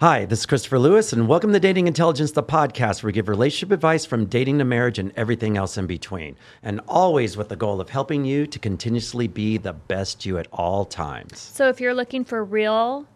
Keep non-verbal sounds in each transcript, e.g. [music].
Hi, this is Christopher Lewis, and welcome to Dating Intelligence, the podcast where we give relationship advice from dating to marriage and everything else in between. And always with the goal of helping you to continuously be the best you at all times. So if you're looking for real,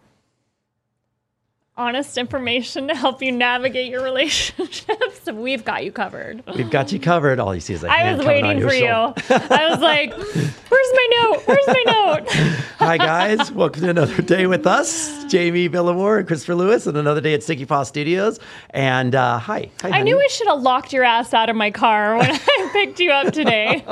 honest information to help you navigate your relationships, [laughs] we've got you covered. We've got you covered. All you see is a I was waiting for you. I was like, "Where's my note? Where's my note?" [laughs] Hi, guys. welcome to another day with us, Jamie Villamore and Christopher Lewis, and another day at Sticky Paw Studios. And uh, hi. hi. I knew. I should have locked your ass out of my car when [laughs] I picked you up today.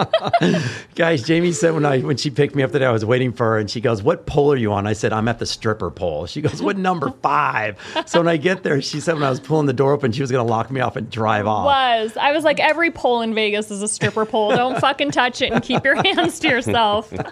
Guys, Jamie said when I when she picked me up today, I was waiting for her, and she goes, "What pole are you on?" I said, "I'm at the stripper pole." She goes, "What number five? So when I get there, she said when I was pulling the door open, she was going to lock me off and drive off. Was I was like, every pole in Vegas is a stripper pole. Don't fucking touch it and keep your hands to yourself. [laughs]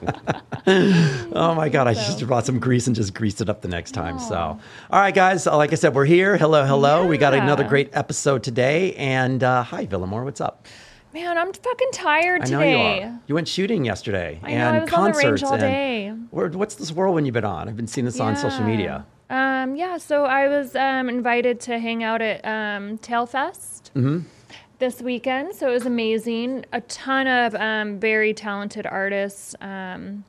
Oh my god, I just brought some grease and just greased it up the next time. So, all right, guys, like I said, we're here. Hello, hello. We got another great episode today, and uh, hi, Villamore, what's up? Man, I'm fucking tired I know today. you are. You went shooting yesterday I know, and I was on the range concerts all and day. What's this whirlwind you've been on? I've been seeing this on social media. Um, yeah, so I was um, invited to hang out at um, Tailfest Mm-hmm. this weekend. So it was amazing. A ton of um, very talented artists. Um,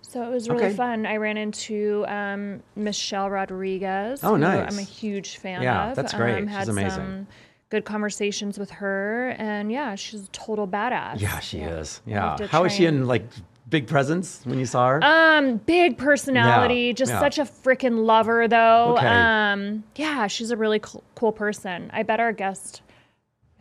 so it was really Okay. fun. I ran into um, Michelle Rodriguez. Oh, nice. I'm a huge fan Yeah, of. that's great. Um, She's had amazing. some good conversations with her, and yeah, she's a total badass. Yeah, she is. Yeah. How is she in like big presence when you saw her? Um, big personality, Yeah, just yeah. such a freaking lover, though. Okay. Um, yeah, she's a really cool, cool person. I bet our guest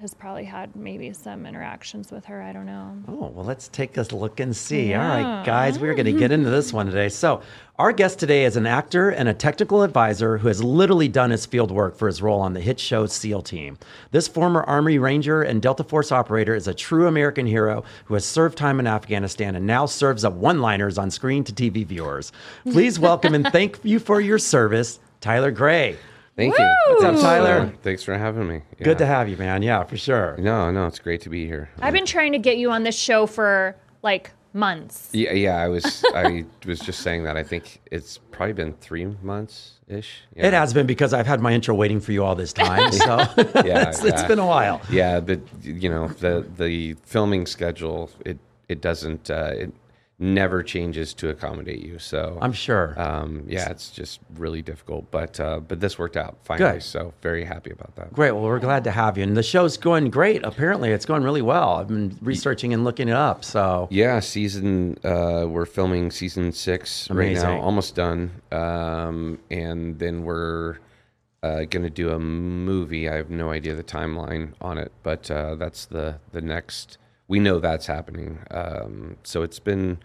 has probably had maybe some interactions with her. I don't know. Oh, well, let's take a look and see. All right, guys, we're going to get into this one today. So, our guest today is an actor and a technical advisor who has literally done his field work for his role on the hit show SEAL Team. This former Army Ranger and Delta Force operator is a true American hero who has served time in Afghanistan and now serves up one liners on screen to TV viewers. Please welcome and thank you for your service, Tyler Grey. Thank you. Woo! Thanks, Tyler? thanks for having me. Good to have you, man. Yeah, for sure. No, no, it's great to be here. I've been trying to get you on this show for like months. Yeah, yeah. I was, [laughs] I was just saying that. I think it's probably been three months ish. Yeah. It has been because I've had my intro waiting for you all this time. [laughs] So Yeah, it's, [laughs] it's yeah. been a while. Yeah, but you know the the filming schedule it it doesn't uh, it never changes to accommodate you. So I'm sure. Um, yeah, it's just really difficult, but uh, but this worked out finally. Good. So very happy about that. Great. Well, we're glad to have you. And the show's going great. Apparently, it's going really well. I've been researching and looking it up. So, Yeah, season. Uh, we're filming season six right now, almost done. Um, and then we're uh, going to do a movie. I have no idea the timeline on it, but uh, that's the the next. We know that's happening. Um, so it's been,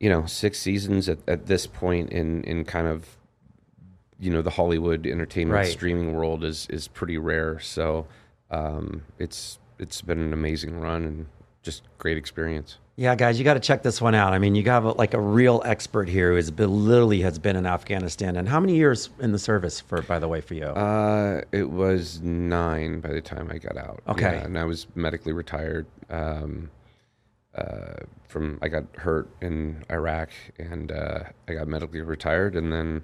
you know, six seasons at, at this point in in kind of, you know, the Hollywood entertainment Right. streaming world is is pretty rare. So um, it's it's been an amazing run and just great experience. Yeah, guys, you got to check this one out. I mean, you got a, like a real expert here who has been, literally has been in Afghanistan. And how many years in the service, for by the way, for you? Uh, it was nine by the time I got out. Okay. Yeah, and I was medically retired. Um, uh, from I got hurt in Iraq, and uh, I got medically retired. And then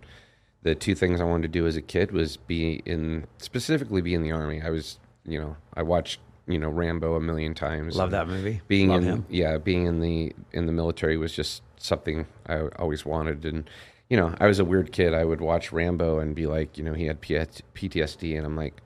the two things I wanted to do as a kid was be in specifically be in the army. I was, you know, I watched you know Rambo a million times. Love that movie. Being Love in him. yeah, being in the in the military was just something I always wanted, and you know, I was a weird kid. I would watch Rambo and be like, you know, he had PTSD, and I'm like,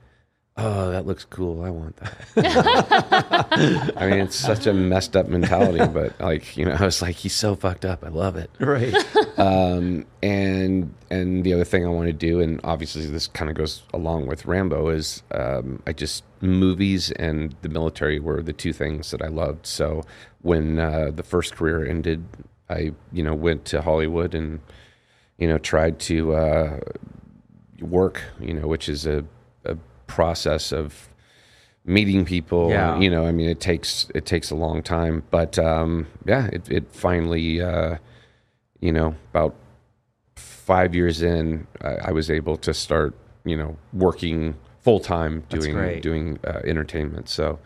oh, that looks cool. I want that. [laughs] [laughs] I mean, it's such a messed up mentality, but like, you know, [laughs] I was like, he's so fucked up. I love it. Right. Um, and and the other thing I want to do, and obviously this kind of goes along with Rambo, is um, I just movies and the military were the two things that I loved. So when uh, the first career ended, I you know went to Hollywood and you know tried to uh, work, you know, which is a, a process of meeting people. Yeah. You know, I mean, it takes it takes a long time, but um, yeah, it it finally, uh, you know, about five years in, I, I was able to start, you know, working full time doing doing uh, entertainment. So.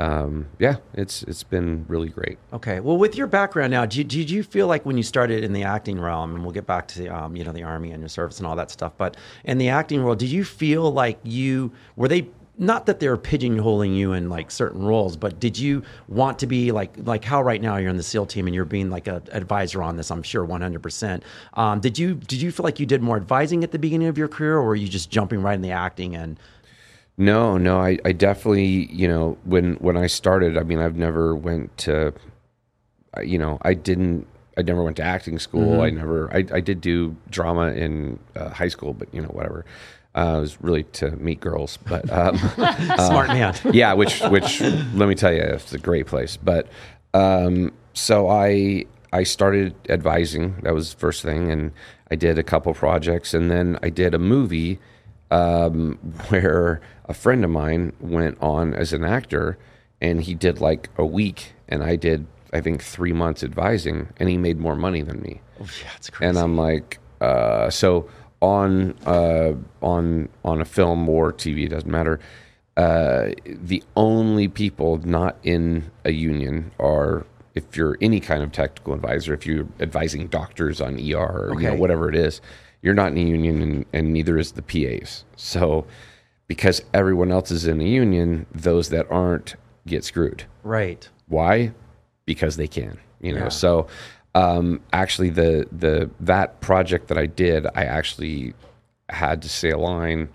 Um, yeah, it's it's been really great. Okay. Well, with your background now, did, did you feel like when you started in the acting realm, and we'll get back to the, um, you know the army and your service and all that stuff, but in the acting world, did you feel like you were they not that they were pigeonholing you in like certain roles, but did you want to be like like how right now you're in the SEAL team and you're being like a advisor on this? I'm sure 100. percent um, Did you did you feel like you did more advising at the beginning of your career, or were you just jumping right in the acting and No, no, I, I definitely, you know, when when I started, I mean, I've never went to, you know, I didn't, I never went to acting school. I never, I, I did do drama in uh, high school, but you know, whatever. Uh, it was really to meet girls, but um, [laughs] smart man? [laughs] yeah, which which let me tell you, it's a great place. But um, so I I started advising. That was the first thing, and I did a couple projects, and then I did a movie um, [laughs] where a friend of mine went on as an actor, and he did like a week, and I did I think three months advising, and he made more money than me Oh, yeah, it's crazy. and I'm like, uh, so on uh, on on a film or TV, it doesn't matter. Uh, the only people not in a union are if you're any kind of technical advisor, if you're advising doctors on ER or you know, whatever it is, you're not in a union, and, and neither is the PAs. So, because everyone else is in a union, those that aren't get screwed. right. Why? Because they can, you know. Yeah. So um, actually, the the that project that I did, I actually had to say a line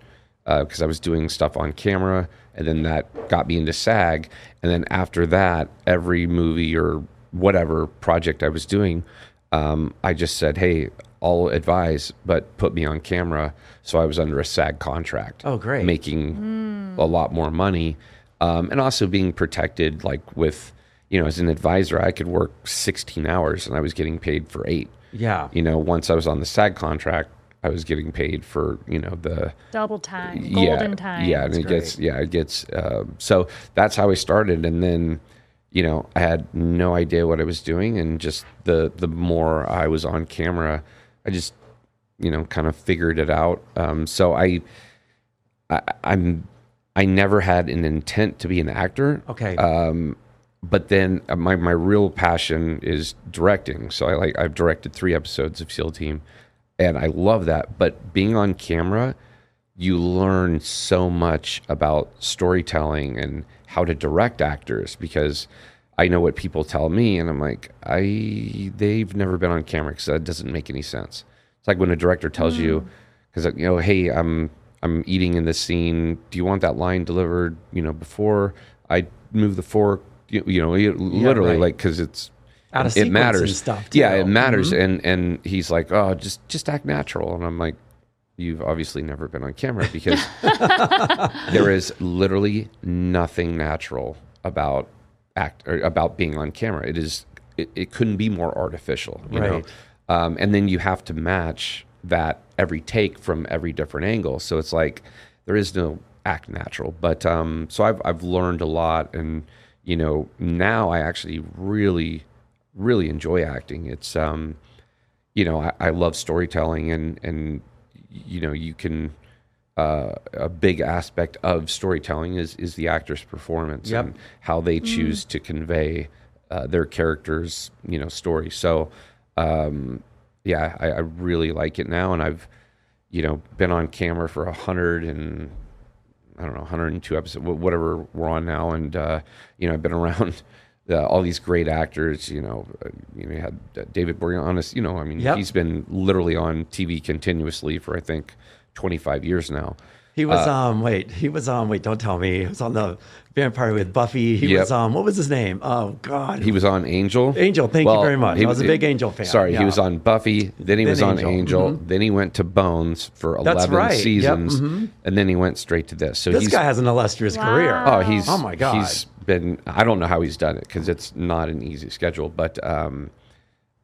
because I was doing stuff on camera, and then that got me into SAG, and then after that, every movie or whatever project I was doing, um, I just said, "Hey, I'll advise, but put me on camera." So I was under a SAG contract. Oh, great. Making a lot more money, um, and also being protected, like with you know, as an advisor, I could work 16 hours and I was getting paid for eight. Yeah. You know, once I was on the SAG contract, I was getting paid for you know the Double time, yeah, golden time. Yeah, and it great. gets yeah, it gets um, so that's how I started, and then you know I had no idea what I was doing, and just the the more I was on camera, I just you know kind of figured it out. Um, so I, I I'm I never had an intent to be an actor Okay. um, but then uh, my my real passion is directing. So I like I've directed three episodes of SEAL Team, and I love that. But being on camera, you learn so much about storytelling and how to direct actors because I know what people tell me, and I'm like, I they've never been on camera because that doesn't make any sense. It's like when a director tells you, mm. because you know, hey, I'm I'm eating in this scene. Do you want that line delivered? You know, before I move the fork. You, you know, you- literally, right. like because it's Out of it matters. stuff, Yeah, it matters. Mm-hmm. And and he's like, oh, just just act natural. And I'm like, you've obviously never been on camera because [laughs] there is literally nothing natural about act or about being on camera. It is it, it couldn't be more artificial, you know. Right. Um, and then you have to match that every take from every different angle. So it's like there is no act natural. But um, so I've I've learned a lot, and you know now I actually really really enjoy acting. It's um, you know I, I love storytelling, and and you know you can uh, a big aspect of storytelling is is the actor's performance Yep. and how they choose to convey uh, their character's you know story. So um, yeah, I, I really like it now, and I've you know been on camera for a hundred and I don't know 102 episodes, whatever we're on now, and uh, you know I've been [laughs] around. Uh, all these great actors, you know, uh, you know, you had uh, David Boreanaz, you know, I mean, Yep. he's been literally on TV continuously for I think 25 years now. He was um wait he was um wait don't tell me he was on the Vampire with Buffy. He Yep. was um what was his name? Oh God. He was on Angel. Angel, thank you very much. I was a big Angel fan, Sorry, yeah. he was on Buffy. Then he Then was on Angel, Angel. mhm. Then he went to Bones for eleven right, yep, seasons, mhm. and then he went straight to this. So this he's guy has an illustrious Wow. career. oh he's Oh my God. he's been I don't know how he's done it because it's not an easy schedule, but um,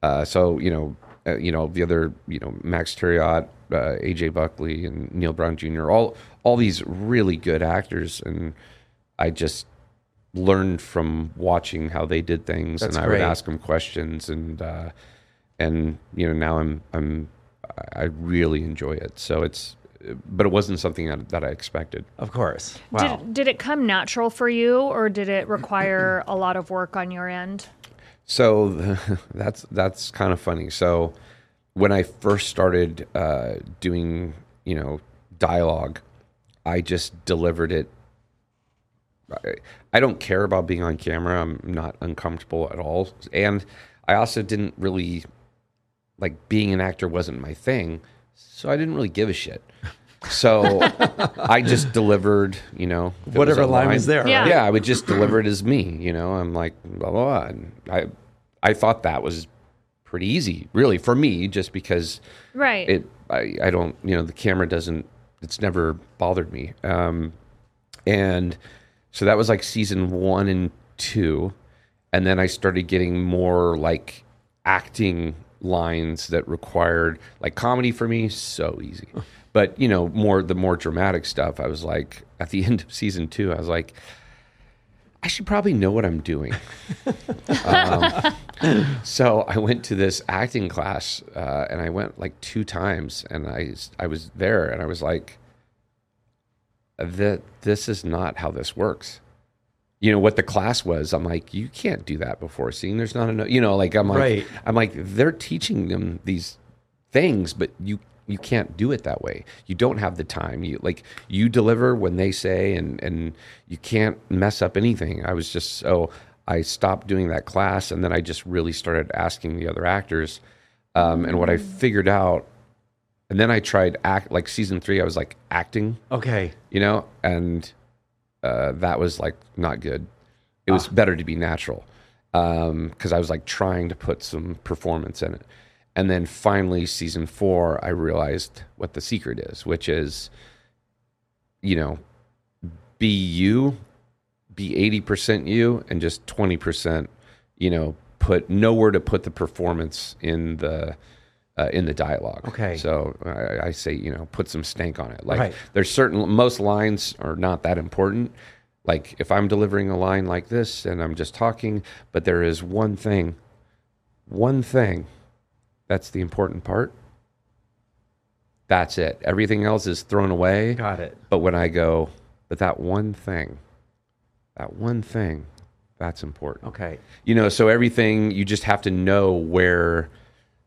uh, so you know uh, you know the other you know Max Thieriot, uh, AJ Buckley, and Neil Brown Jr. all all these really good actors, and I just learned from watching how they did things, That's and I great. would ask them questions, and uh, and you know now I'm I'm I really enjoy it. So it's but it wasn't something that, that I expected. Of course. Wow. Did, did it come natural for you, or did it require a lot of work on your end? So [laughs] that's that's kind of funny. So when I first started uh, doing, you know, dialogue, I just delivered it. I, I don't care about being on camera. I'm not uncomfortable at all, and I also didn't really like being an actor wasn't my thing, so I didn't really give a shit. [laughs] So I just delivered, you know, if it was Whatever a line was there. Yeah. right? yeah, I would just deliver it as me. You know, I'm like blah blah. blah. And I I thought that was pretty easy, really, for me, just because Right. it I, I don't you know the camera doesn't it's never bothered me. Um, and so that was like season one and two, and then I started getting more like acting lines that required like comedy for me so easy but you know more the more dramatic stuff i was like at the [laughs] end of season two i was like i should probably know what i'm doing [laughs] um, so i went to this acting class uh, and i went like two times and i i was there and i was like that this is not how this works you know what the class was i'm like you can't do that before seeing there's not enough you know like i'm like Right. i'm like they're teaching them these things but you you can't do it that way you don't have the time you like you deliver when they say and and you can't mess up anything i was just so i stopped doing that class and then i just really started asking the other actors um, and what i figured out and then i tried act like season three i was like acting Okay. you know, and uh, that was like not good. It was better to be natural because I was like trying to put some performance in it. And then finally, season four, I realized what the secret is, which is, you know, be you, be 80% you, and just 20%, you know, put nowhere to put the performance in the. Uh, in the dialogue. Okay. So I, I say, you know, put some stank on it. Like Right. there's certain most lines are not that important. Like if I'm delivering a line like this and I'm just talking, but there is one thing, one thing that's the important part. That's it. Everything else is thrown away. Got it. But when I go, but that one thing, that one thing, that's important Okay. you know so everything you just have to know where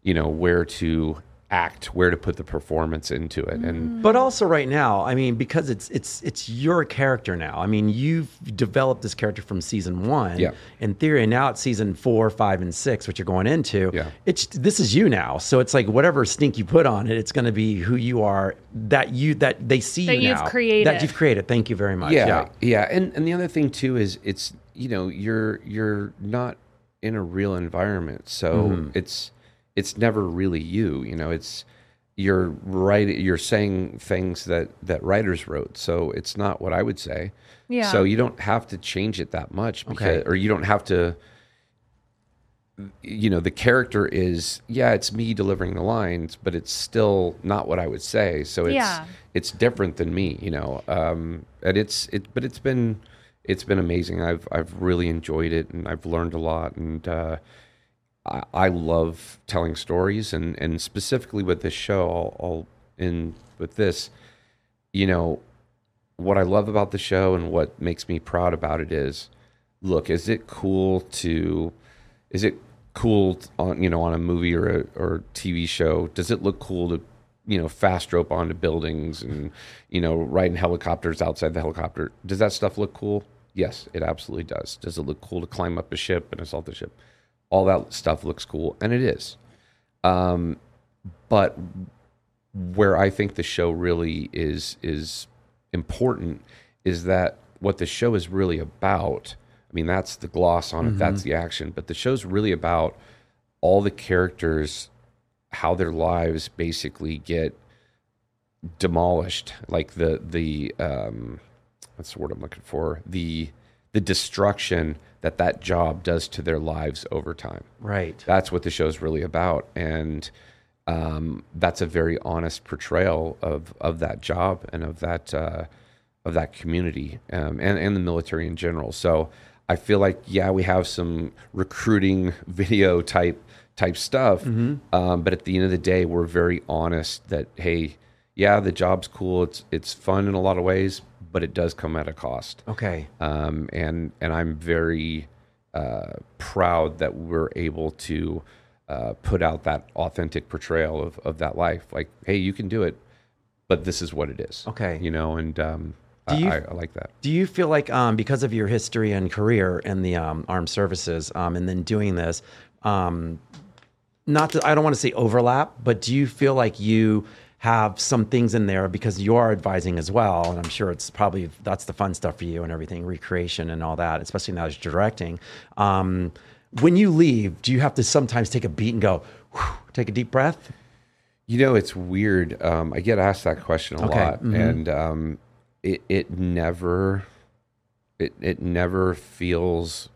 you know where to act where to put the performance into it and mm. But also right now, I mean, because it's it's it's your character now. I mean, you've developed this character from season one, Yeah. in theory, and now it's season four, five, and six, which you're going into. Yeah. It's this is you now. So it's like whatever stink you put on it, it's going to be who you are. That you that they see That you you've now. created. That you've created. Thank you very much. yeah, Yeah. yeah and and the other thing too is it's you know you're you're not in a real environment so mm-hmm. it's it's never really you you know it's you're right you're saying things that that writers wrote so it's not what i would say Yeah. so you don't have to change it that much because Okay. or you don't have to you know the character is yeah it's me delivering the lines but it's still not what i would say so it's Yeah. it's different than me you know um and it's it but it's been it's been amazing i've i've really enjoyed it and i've learned a lot and uh I, love telling stories and and specifically with this show I'll, I'll in with this. You know what I love about the show and what makes me proud about it is look is it cool to is it cool on you know on a movie or a or TV show? Does it look cool to you know fast rope onto buildings and you know riding helicopters outside the helicopter? Does that stuff look cool? Yes it absolutely does. Does it look cool to climb up a ship and assault a ship all that stuff looks cool and it is um but where I think the show really is is important is that what the show is really about. I mean, that's the gloss on it. That's the action, but the show's really about all the characters, how their lives basically get demolished, like the the um, what's the word I'm looking for the the destruction that that job does to their lives over time. Right. That's what the show's really about, and um, that's a very honest portrayal of of that job and of that uh, of that community um, and and the military in general. So I feel like yeah, we have some recruiting [laughs] video type type stuff, um, but at the end of the day, we're very honest that hey, yeah, the job's cool, it's it's fun in a lot of ways, but it does come at a cost Okay. um, and and I'm very uh, proud that we're able to uh, put out that authentic portrayal of, of that life. Like, hey, you can do it, but this is what it is. Okay. you know, and um, I, Do you- I, I like that. Do you feel like, um, because of your history and career in the um, armed services, um, and then doing this, um, not to, I don't want to say overlap, but do you feel like you have some things in there because you are advising as well, and I'm sure it's probably that's the fun stuff for you and everything, recreation and all that, especially now as you're directing. Um, when you leave, do you have to sometimes take a beat and go, whew, take a deep breath? You know, it's weird. Um, I get asked that question a Okay, lot, mhm. and um, it it never it it never feels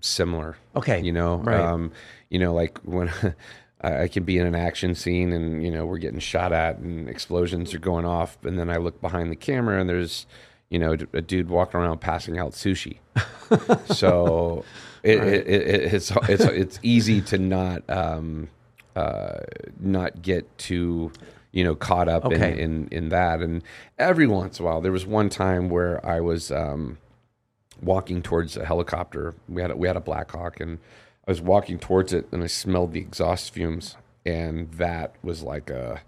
similar. Okay, you know, right. um, you know, like when [laughs] I can be in an action scene and you know we're getting shot at and explosions are going off, and then I look behind the camera and there's you know a dude walking around passing out sushi. [laughs] so it, it, it, it's it's it's easy to not um, uh, not get too you know caught up Okay. in, in in that. And every once in a while, there was one time where I was. Um, walking towards a helicopter. We had a, we had a Black Hawk, and I was walking towards it, and I smelled the exhaust fumes, and that was like a,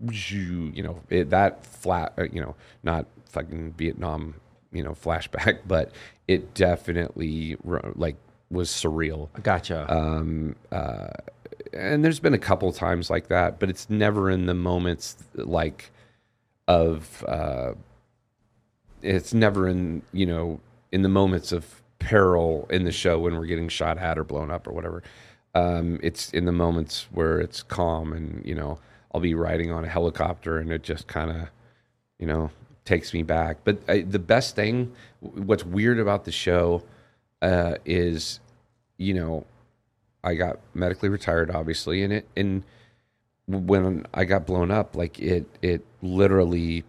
you know, it, that flat, uh, you know, not fucking Vietnam, you know, [laughs] flashback, but it definitely like was surreal. Gotcha. Um, uh, and there's been a couple times like that, but it's never in the moments like of. Uh, it's never in you know in the moments of peril in the show when we're getting shot at or blown up or whatever. Um, it's in the moments where it's calm and you know I'll be riding on a helicopter and it just kind of you know takes me back. But I, the best thing, what's weird about the show, uh, is you know I got medically retired obviously and it and when I got blown up like it it literally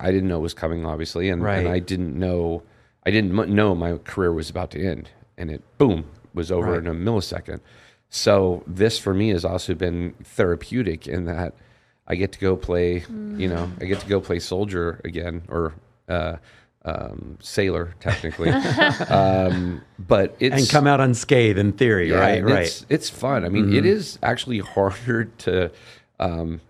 I didn't know it was coming, obviously, and, Right. and I didn't know I didn't know my career was about to end, and it boom was over Right. in a millisecond. So this for me has also been therapeutic in that I get to go play, you know, I get to go play soldier again or uh, um, sailor technically, [laughs] um, but it's and come out unscathed in theory, yeah, right? Right. Mm-hmm. It's, it's fun. I mean, it is actually [laughs] harder to. Um,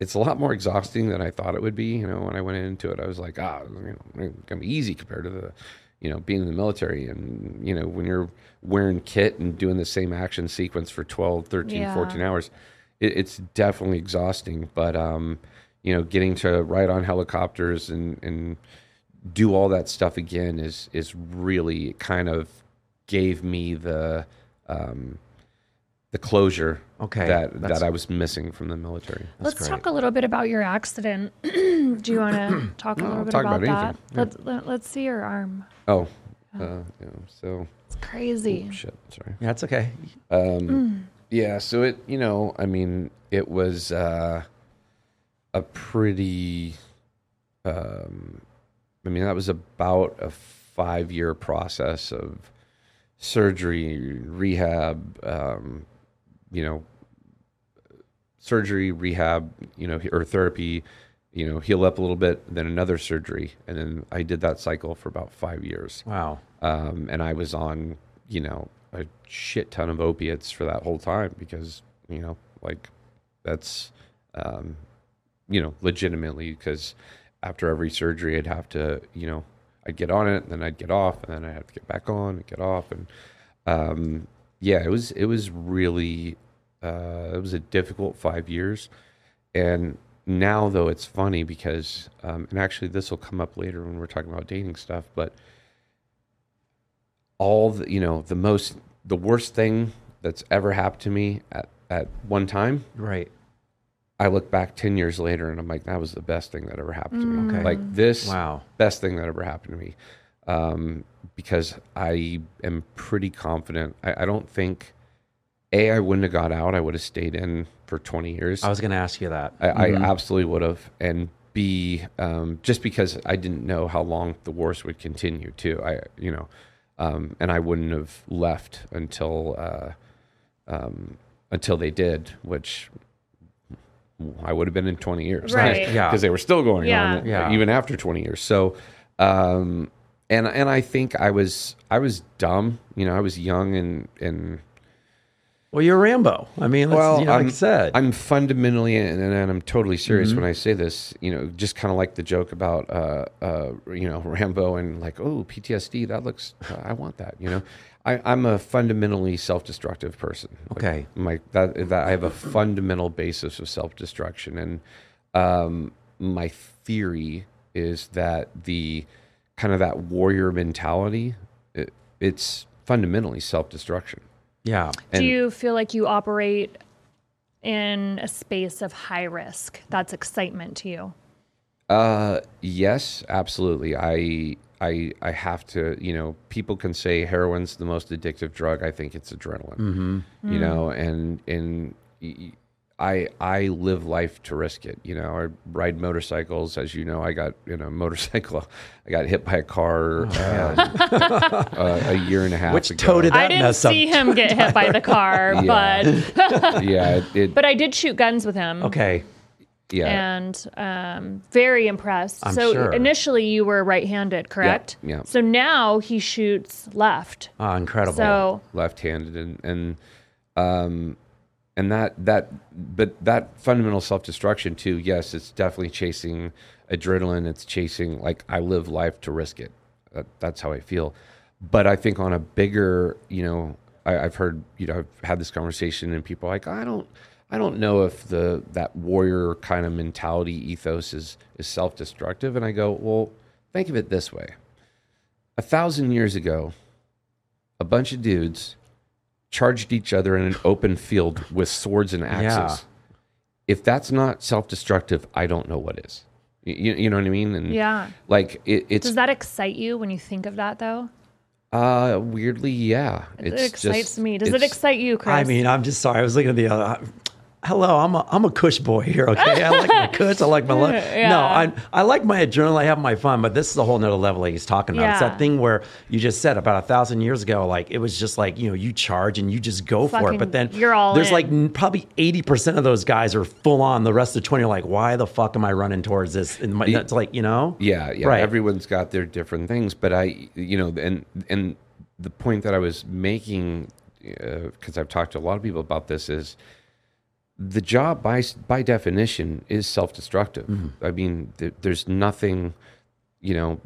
it's a lot more exhausting than I thought it would be. You know, when I went into it, I was like, ah, you know, it's gonna be easy compared to the, you know, being in the military. And you know, when you're wearing kit and doing the same action sequence for 12, 13, Yeah. 14 hours, it, it's definitely exhausting. But um, you know, getting to ride on helicopters and and do all that stuff again is is really kind of gave me the um, the closure Okay, that that's- that I was missing from the military. Let's great. talk a little bit about your accident. [clears throat] Do you want [clears throat] to talk a little I'll bit talk about, about that? Let's, let, let's see your arm. Oh, uh, yeah, so It's crazy. shit. Sorry. yeah, it's okay. Um, Yeah, so it you know I mean it was uh, a pretty. Um, I mean that was about a five year process of surgery, rehab. Um, you know, surgery, rehab, you know, or therapy, you know, heal up a little bit, then another surgery, and then I did that cycle for about five years. Wow. Um, and I was on, you know, a shit ton of opiates for that whole time because, you know, like that's, um, you know, legitimately because after every surgery, I'd have to, you know, I'd get on it, and then I'd get off, and then I'd have to get back on and get off, and um, yeah, it was it was really uh, it was a difficult five years, and now though it's funny because um, and actually this will come up later when we're talking about dating stuff but all the you know the most the worst thing that's ever happened to me at, at one time Right. i look back 10 years later and i'm like that was the best thing that ever happened to me Okay. like this Wow. best thing that ever happened to me um, because i am pretty confident I, I don't think a i wouldn't have got out i would have stayed in for 20 years I was going to ask you that. I, I absolutely would have. And B, um, just because I didn't know how long the wars would continue too. I, you know, um, and I wouldn't have left until, uh, um, until they did, which I would have been in 20 years. Right. [laughs] Yeah. Because they were still going Yeah. on Yeah. even after 20 years. So, um, and, and I think I was, I was dumb, you know, I was young and, and, Well, you're Rambo. I mean, let's, well, you know, like I'm, said. I'm fundamentally, and, and I'm totally serious Mm-hmm. when I say this. You know, just kind of like the joke about, uh, uh, you know, [laughs] Rambo and like, oh, PTSD. That looks. I want that. You know, I, I'm a fundamentally self-destructive person. Like, Okay. my that that I have a fundamental basis of self-destruction, and um, my theory is that the kind of that warrior mentality, it, it's fundamentally self-destruction. yeah. Do you feel like you operate in a space of high risk? That's excitement to you. Uh, yes, absolutely. I, I, I have to. You know, people can say heroin's the most addictive drug. I think it's adrenaline. Mm-hmm. You know, and and y- y- I I live life to risk it. You know, I ride motorcycles. As you know, I got in a [laughs] motorcycle. I got hit by a car um, [laughs] uh, a year and a half Oh, Which ago. toted I that didn't mess up. see him get hit by the car, [laughs] Yeah. but yeah, it, it but I did shoot guns with him. Okay. yeah. and um, very impressed. I'm so sure. initially you were right-handed, correct? yeah. So now he shoots left. Oh, incredible. So left-handed and and um and that that but that fundamental self-destruction too yes it's definitely chasing adrenaline. It's chasing like i live life to risk it. That, that's how i feel. But i think on a bigger you know I, i've heard you know i've had this conversation and people are like i don't i don't know if the that warrior kind of mentality ethos is is self-destructive. And i go well think of it this way. A thousand years ago a bunch of dudes charged each other in an open field with swords and axes. Yeah. If that's not self-destructive, I don't know what is. You, you know what I mean? And yeah. like it, it's Does that excite you when you think of that though? uh weirdly, yeah. It excites just- me. Does it excite you, Chris? I mean, I'm just sorry. I was looking at the other. Hello, I'm a I'm a Kush boy here. Okay, I like my [laughs] Kush. I like my lo- Yeah. no. I I like my adrenaline. I have my fun, but this is a whole nother level that he's talking about. It's that thing where you just said about a thousand years ago, like it was just like you know you charge and you just go for it, but then you're all there's in. like probably eighty percent of those guys are full on. The rest of twenty are like, why the fuck am I running towards this? And my, it's like you know, Yeah, yeah. Right. Everyone's got their different things, but I, you know, and and the point that I was making, uh, because I've talked to a lot of people about this, is the job by by definition is self-destructive. I mean, th- there's nothing, you know,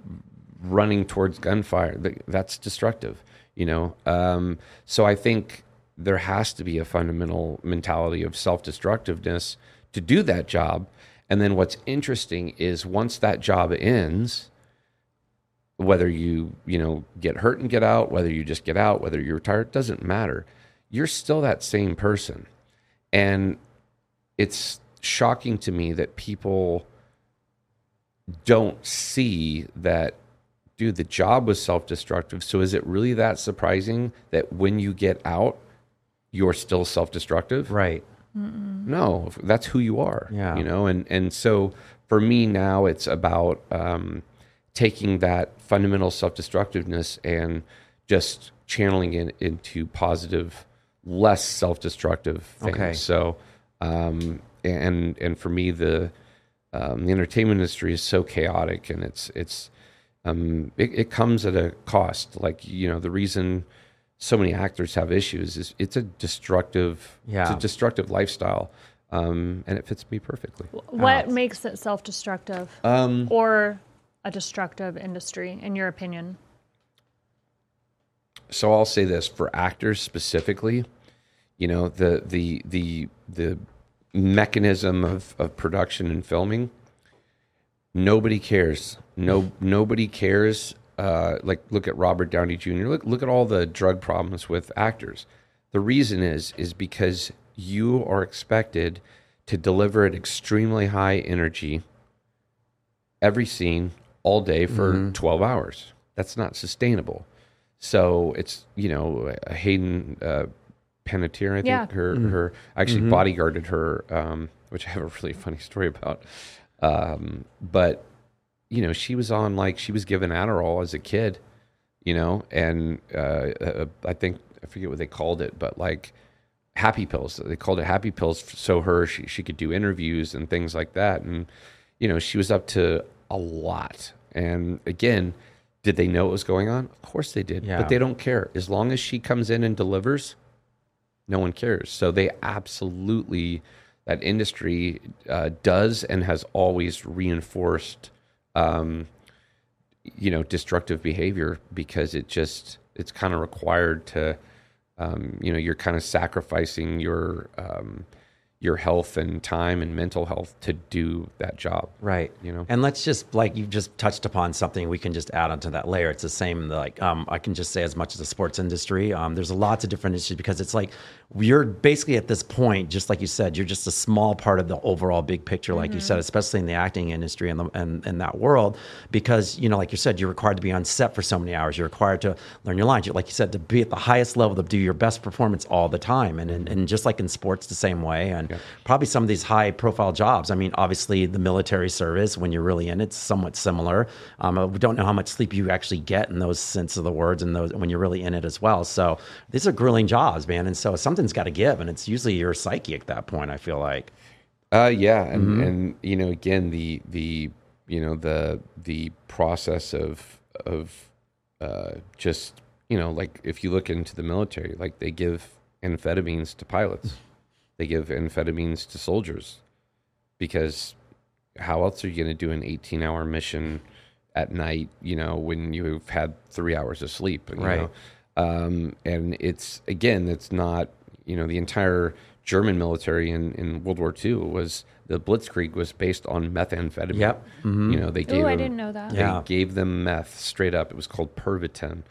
running towards gunfire Th- that's destructive. You know, um, so I think there has to be a fundamental mentality of self-destructiveness to do that job. And then what's interesting is once that job ends, whether you you know get hurt and get out, whether you just get out, whether you're retired, doesn't matter. You're still that same person, and it's shocking to me that people don't see that. Dude, the job was self-destructive. So is it really that surprising that when you get out, you're still self-destructive? right? No, that's who you are. Yeah. You know, and and so for me now, it's about um, taking that fundamental self destructiveness and just channeling it into positive, less self destructive things. Okay. So, um, and and for me, the um, the entertainment industry is so chaotic, and it's it's um, it, it comes at a cost. Like you know, the reason so many actors have issues is it's a destructive, it's Yeah. a destructive lifestyle, um, and it fits me perfectly. what makes it self-destructive Um, or a destructive industry, in your opinion? So I'll say this for actors specifically, you know, the the the the mechanism of, of production and filming, nobody cares. No, nobody cares. Uh, like, look at Robert Downey Jr. Look, look at all the drug problems with actors. The reason is is because you are expected to deliver at extremely high energy every scene all day for 12 hours. That's not sustainable. So it's, you know, Hayden uh, Panettiere, I think Yeah. her, her I actually bodyguarded her, um, which I have a really funny [laughs] story about. Um, but, you know, she was on like, she was given Adderall as a kid, you know, and uh, uh, I think, I forget what they called it, but like, happy pills. They called it happy pills so her she, she could do interviews and things like that. And you know, she was up to a lot. And again, did they know what was going on? Of course they did. Yeah. But they don't care. As long as she comes in and delivers, no one cares. So they absolutely that industry uh, does and has always reinforced um, you know destructive behavior because it just it's kind of required to um, you know you're kind of sacrificing your um, your health and time and mental health to do that job Right. You know? and let's just like you've just touched upon something we can just add onto that layer. It's the same. Like um, I can just say as much as the sports industry. Um, there's lots of different issues because it's like you're basically at this point, just like you said, you're just a small part of the overall big picture, like you said, especially in the acting industry and the, and and that world. Because you know, like you said, you're required to be on set for so many hours. You're required to learn your lines. You're, like you said, to be at the highest level, to do your best performance all the time. And and, and just like in sports, the same way. And probably some of these high profile jobs. I mean, obviously the military service, when you're really in it, it's somewhat similar. Um, I don't know how much sleep you actually get in those sense of the words and those when you're really in it as well. So these are grueling jobs, man. And so something's got to give, and it's usually your psyche at that point. I feel like. Uh, yeah, and and you know, again, the the you know the the process of of uh, just you know, like if you look into the military, like they give amphetamines to pilots, they give amphetamines to soldiers, because how else are you going to do an eighteen hour mission at night? You know, when you've had three hours of sleep, you Right. know? um, and it's again, it's not you know the entire German military in, in World War II was the Blitzkrieg was based on methamphetamine. Yep. You know they gave Ooh, I didn't know that. They Yeah. gave them meth straight up. It was called Pervitin,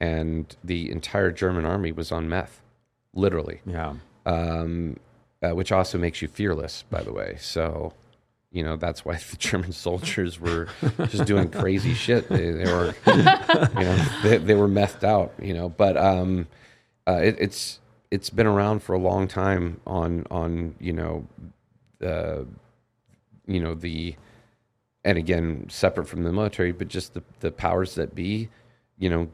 and the entire German army was on meth, literally. Yeah. Um, uh, which also makes you fearless, by the way. So. You know that's why [laughs] the German soldiers were just doing crazy [laughs] shit. They, they were, you know, [laughs] they, they were methed out. You know, but um, uh, it, it's it's been around for a long time on on you know uh, you know the and again separate from the military but just the the powers that be you know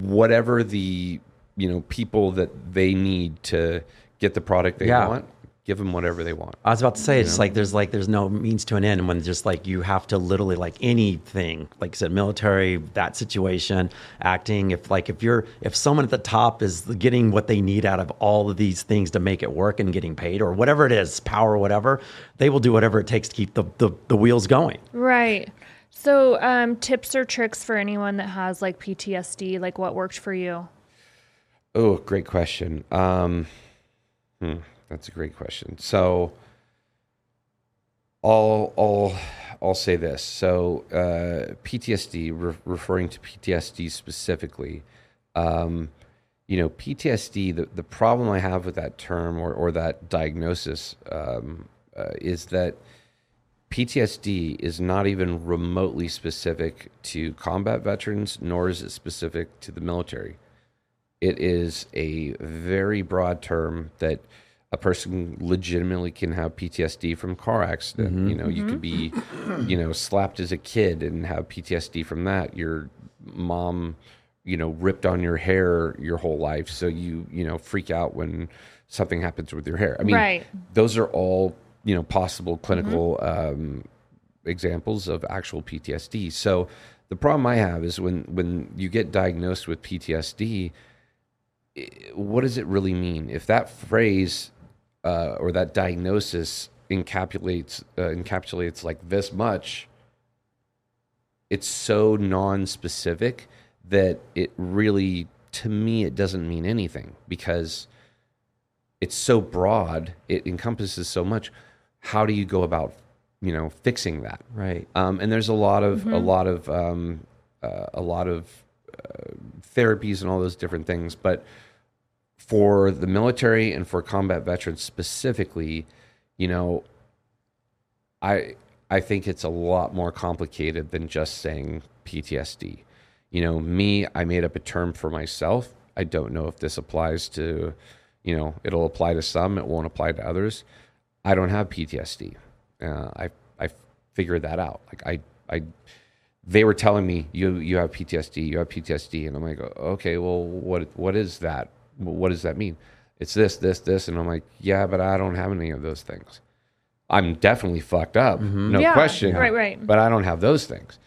whatever the you know people that they need to get the product they Yeah. want give them whatever they want I was about to say it's like there's like there's no means to an end when just like you have to literally like anything like I said military that situation acting if like if you're if someone at the top is getting what they need out of all of these things to make it work and getting paid or whatever it is power or whatever they will do whatever it takes to keep the the, the wheels going Right. So, um, tips or tricks for anyone that has like PTSD, like what worked for you? Oh, great question. Um, hmm, that's a great question. So, I'll I'll I'll say this. So, uh, PTSD, re- referring to PTSD specifically, um, you know, PTSD. The the problem I have with that term or or that diagnosis um, uh, is that PTSD is not even remotely specific to combat veterans, nor is it specific to the military it is a very broad term that a person legitimately can have PTSD from car accident. Mm-hmm. You know, you could mm-hmm. be, you know, slapped as a kid and have PTSD from that. Your mom, you know, ripped on your hair your whole life, so you, you know, freak out when something happens with your hair. I mean, Right. those are all, you know, possible clinical mm-hmm. um, examples of actual PTSD. So the problem I have is when when you get diagnosed with PTSD, what does it really mean? If that phrase uh, or that diagnosis encapsulates uh, encapsulates like this much, it's so non-specific that it really, to me, it doesn't mean anything because it's so broad it encompasses so much how do you go about you know fixing that Right. um, and there's a lot of a lot of um, uh, a lot of uh, therapies and all those different things but for the military and for combat veterans specifically you know i i think it's a lot more complicated than just saying ptsd you know me i made up a term for myself. I don't know if this applies to you know it'll apply to some it won't apply to others. I don't have ptsd uh, i i figured that out. Like i i they were telling me you you have PTSD, you have PTSD, and I'm like, okay, well, what what is that? What does that mean? It's this, this, this, and I'm like, yeah, but I don't have any of those things. I'm definitely fucked up, no Yeah, question. right, right. But I don't have those things.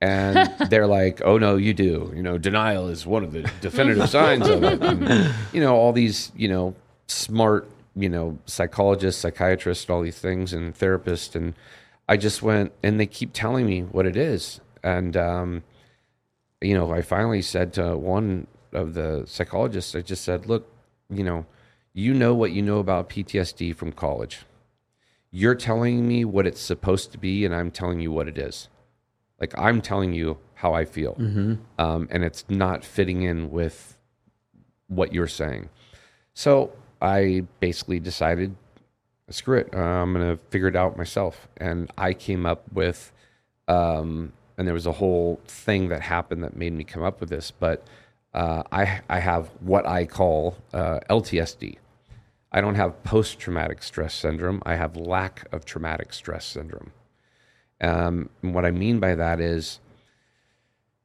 And [laughs] they're like, oh no, you do. You know, denial is one of the definitive signs of it. And, you know, all these, you know, smart, you know, psychologists, psychiatrists, all these things, and therapists, and I just went, and they keep telling me what it is, and um, you know, I finally said to one of the psychologists, I just said, look, you know, you know what you know about PTSD from college. You're telling me what it's supposed to be, and I'm telling you what it is. Like I'm telling you how I feel, um, and it's not fitting in with what you're saying. So I basically decided, screw it, uh, I'm gonna figure it out myself. And I came up with, um, and there was a whole thing that happened that made me come up with this. But uh, I I have what I call uh, LTSD. I don't have post traumatic stress syndrome. I have lack of traumatic stress syndrome. Um, and what I mean by that is,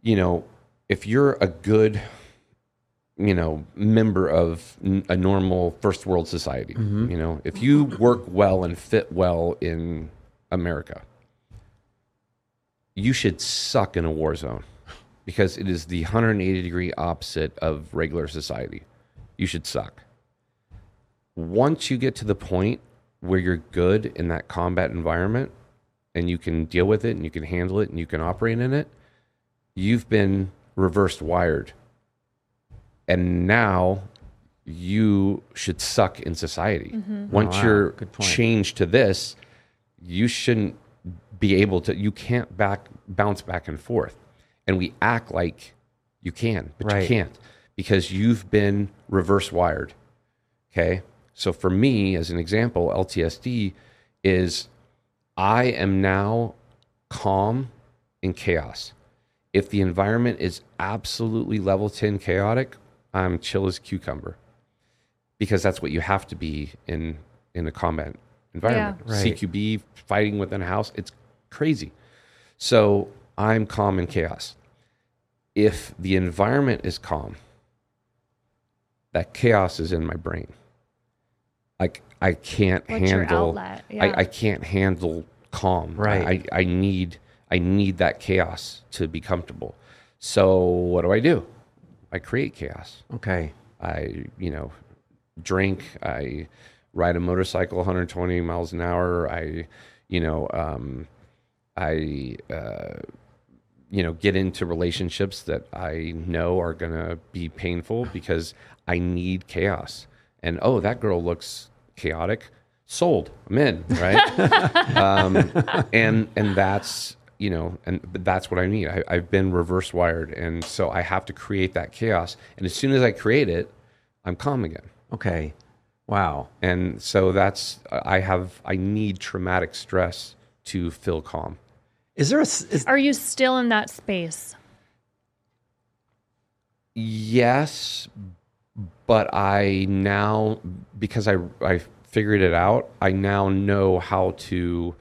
you know, if you're a good, you know, member of n- a normal first world society, you know, if you work well and fit well in America, you should suck in a war zone because it is the 180 degree opposite of regular society. You should suck. Once you get to the point where you're good in that combat environment and you can deal with it and you can handle it and you can operate in it, you've been reversed wired. And now you should suck in society. Mm-hmm. Once oh, Wow, you're changed to this, you shouldn't be able to you can't back bounce back and forth. And we act like you can, but Right. you can't because you've been reverse wired. Okay? So for me as an example, LTSD is I am now calm in chaos. If the environment is absolutely level 10 chaotic, I'm chill as cucumber. Because that's what you have to be in in a combat environment. Yeah. Right. CQB fighting within a house, it's crazy. So I'm calm in chaos. If the environment is calm, that chaos is in my brain. Like I can't What's handle outlet? Yeah. I, I can't handle calm. Right. I, I need I need that chaos to be comfortable. So what do I do? I create chaos. Okay. I, you know, drink, I ride a motorcycle 120 miles an hour. I, you know, um, I, uh, you know, get into relationships that I know are going to be painful because I need chaos. And oh, that girl looks chaotic. Sold. I'm in, right? [laughs] um, and and that's you know, and that's what I need. I, I've been reverse wired, and so I have to create that chaos. And as soon as I create it, I'm calm again. Okay. Wow. And so that's I have I need traumatic stress to feel calm. Is there a s- is, Are you still in that space? Yes, but I now because I I figured it out, I now know how to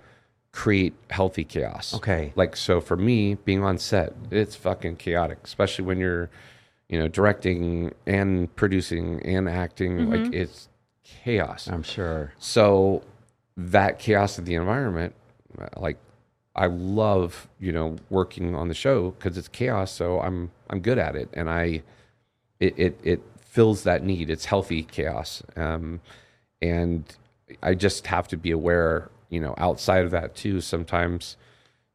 create healthy chaos. Okay. Like so for me, being on set, it's fucking chaotic, especially when you're, you know, directing and producing and acting. Like it's chaos. I'm sure. So that chaos of the environment, uh, like I love, you know, working on the show because it's chaos. So I'm I'm good at it, and I it it, it fills that need. It's healthy chaos, um, and I just have to be aware, you know, outside of that too. Sometimes,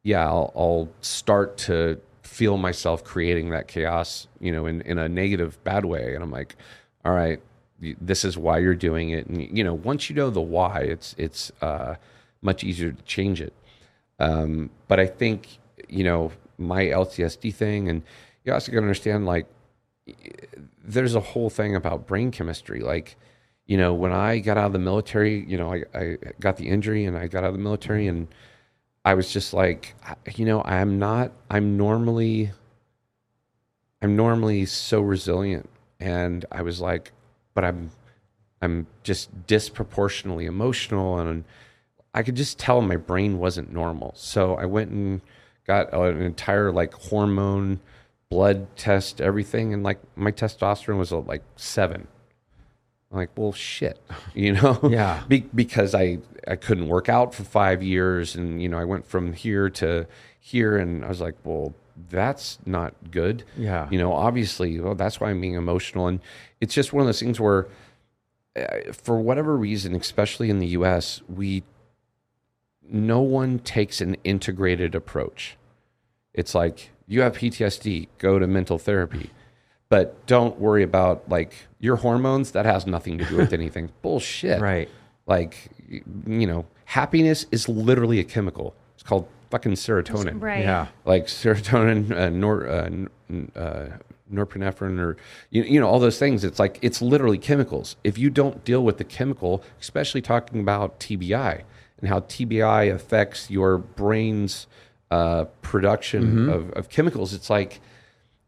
yeah, I'll, I'll start to feel myself creating that chaos, you know, in in a negative, bad way, and I'm like, all right, this is why you're doing it, and you know, once you know the why, it's it's uh, much easier to change it. Um, but I think you know my LTSD thing, and you also got to understand like there's a whole thing about brain chemistry. Like, you know, when I got out of the military, you know, I, I got the injury and I got out of the military and I was just like, you know, I'm not, I'm normally, I'm normally so resilient. And I was like, but I'm, I'm just disproportionately emotional and I could just tell my brain wasn't normal. So I went and got an entire like hormone blood test, everything. And like my testosterone was uh, like seven. I'm like, well, shit, [laughs] you know? Yeah. Be- because I, I couldn't work out for five years. And, you know, I went from here to here and I was like, well, that's not good. Yeah. You know, obviously, well, that's why I'm being emotional. And it's just one of those things where, uh, for whatever reason, especially in the US, we, no one takes an integrated approach. It's like, you have PTSD, go to mental therapy. But don't worry about like your hormones. That has nothing to do with [laughs] anything. Bullshit. Right. Like, you know, happiness is literally a chemical. It's called fucking serotonin Right. Yeah. like serotonin, uh, nor, uh, n- n- uh, norepinephrine, or you, you know all those things. It's like it's literally chemicals. If you don't deal with the chemical, especially talking about TBI and how TBI affects your brain's uh, production of, of chemicals, it's like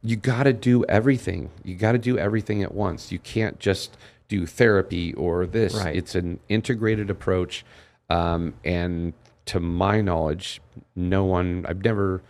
you got to do everything. You got to do everything at once. You can't just do therapy or this. Right. It's an integrated approach. Um, and to my knowledge, no one, I've never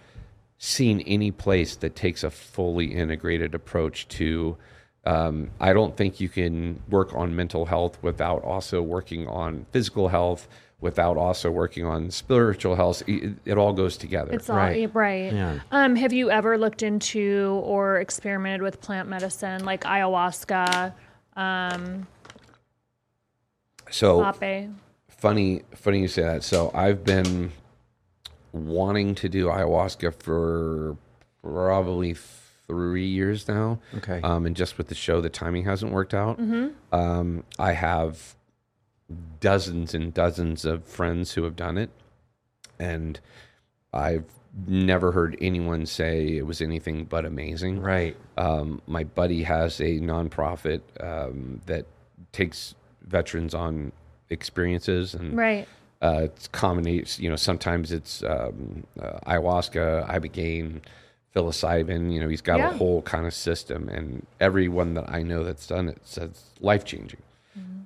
seen any place that takes a fully integrated approach to. Um, I don't think you can work on mental health without also working on physical health, without also working on spiritual health. It, it all goes together. It's all Right. right. Yeah. Um, have you ever looked into or experimented with plant medicine like ayahuasca, um, so ape? funny funny you say that so i've been wanting to do ayahuasca for probably three years now Okay. um, and just with the show the timing hasn't worked out um, i have dozens and dozens of friends who have done it and i've never heard anyone say it was anything but amazing Right. um, my buddy has a nonprofit um, that takes veterans on experiences and Right. uh, it's combinates. You know, sometimes it's um, uh, ayahuasca, ibogaine, psilocybin. You know, he's got Yeah. a whole kind of system, and everyone that I know that's done it says life changing.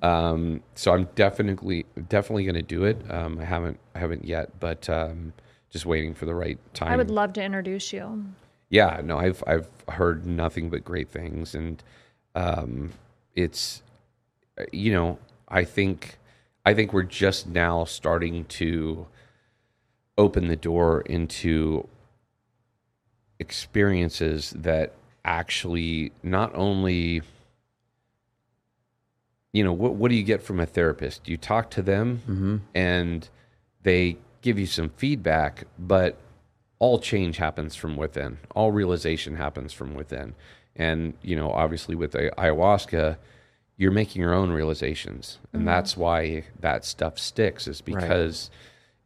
Um, so I'm definitely definitely going to do it. Um, I haven't I haven't yet, but um, just waiting for the right time. I would love to introduce you. Yeah, no, I've I've heard nothing but great things, and um, it's uh, you know I think I think we're just now starting to open the door into experiences that actually not only you know what what do you get from a therapist? You talk to them and they give you some feedback but all change happens from within. All realization happens from within. And you know obviously with ayahuasca you're making your own realizations. And that's why that stuff sticks is because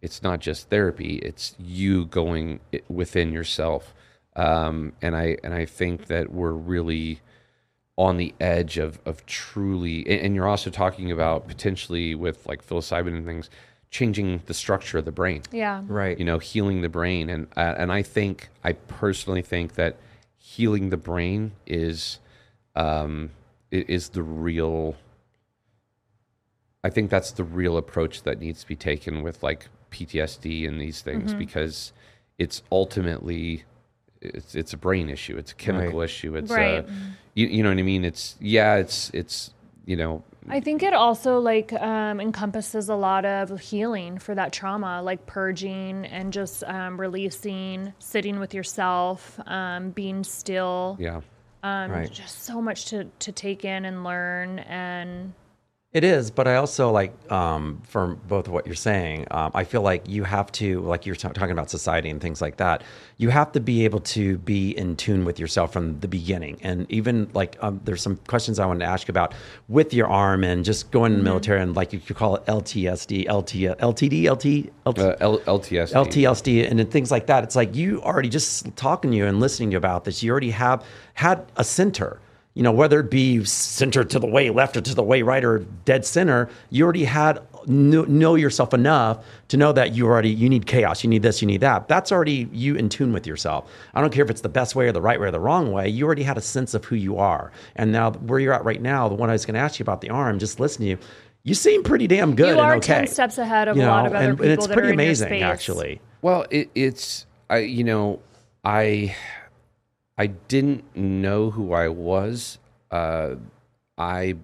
it's not just therapy it's you going within yourself. Um, and i and i think that we're really on the edge of of truly and, and you're also talking about potentially with like psilocybin and things changing the structure of the brain Yeah. Right. you know healing the brain and uh, and I think I personally think that healing the brain is um is the real I think that's the real approach that needs to be taken with like PTSD and these things because it's ultimately it's it's a brain issue it's a chemical Right. issue it's Right. uh, you, you know what I mean it's yeah it's it's you know I think it also like um, encompasses a lot of healing for that trauma, like purging and just um, releasing, sitting with yourself, um, being still. yeah Um, Right. Just so much to, to take in and learn. And It is, but I also like um, from both of what you're saying. Um, I feel like you have to, like you're t- talking about society and things like that. You have to be able to be in tune with yourself from the beginning, and even like um, there's some questions I wanted to ask about with your arm and just going in the military and like you could call it LTSD, LT, LTD, LT, LT Uh, L- LTSD. LTLSD and then things like that. It's like you already just talking to you and listening to you about this. You already have had a center, you know, whether it be center to the way left or to the way right or dead center. You already had know, know yourself enough to know that you already you need chaos, you need this, you need that. That's already you in tune with yourself. I don't care if it's the best way or the right way or the wrong way. You already had a sense of who you are. And now where you're at right now, the one I was going to ask you about the arm, just listening to you. You seem pretty damn good You and are okay. 10 steps ahead of You a lot of other and, people and it's that pretty are amazing, actually. Well, it, it's I you know I I didn't know who I was. Uh, I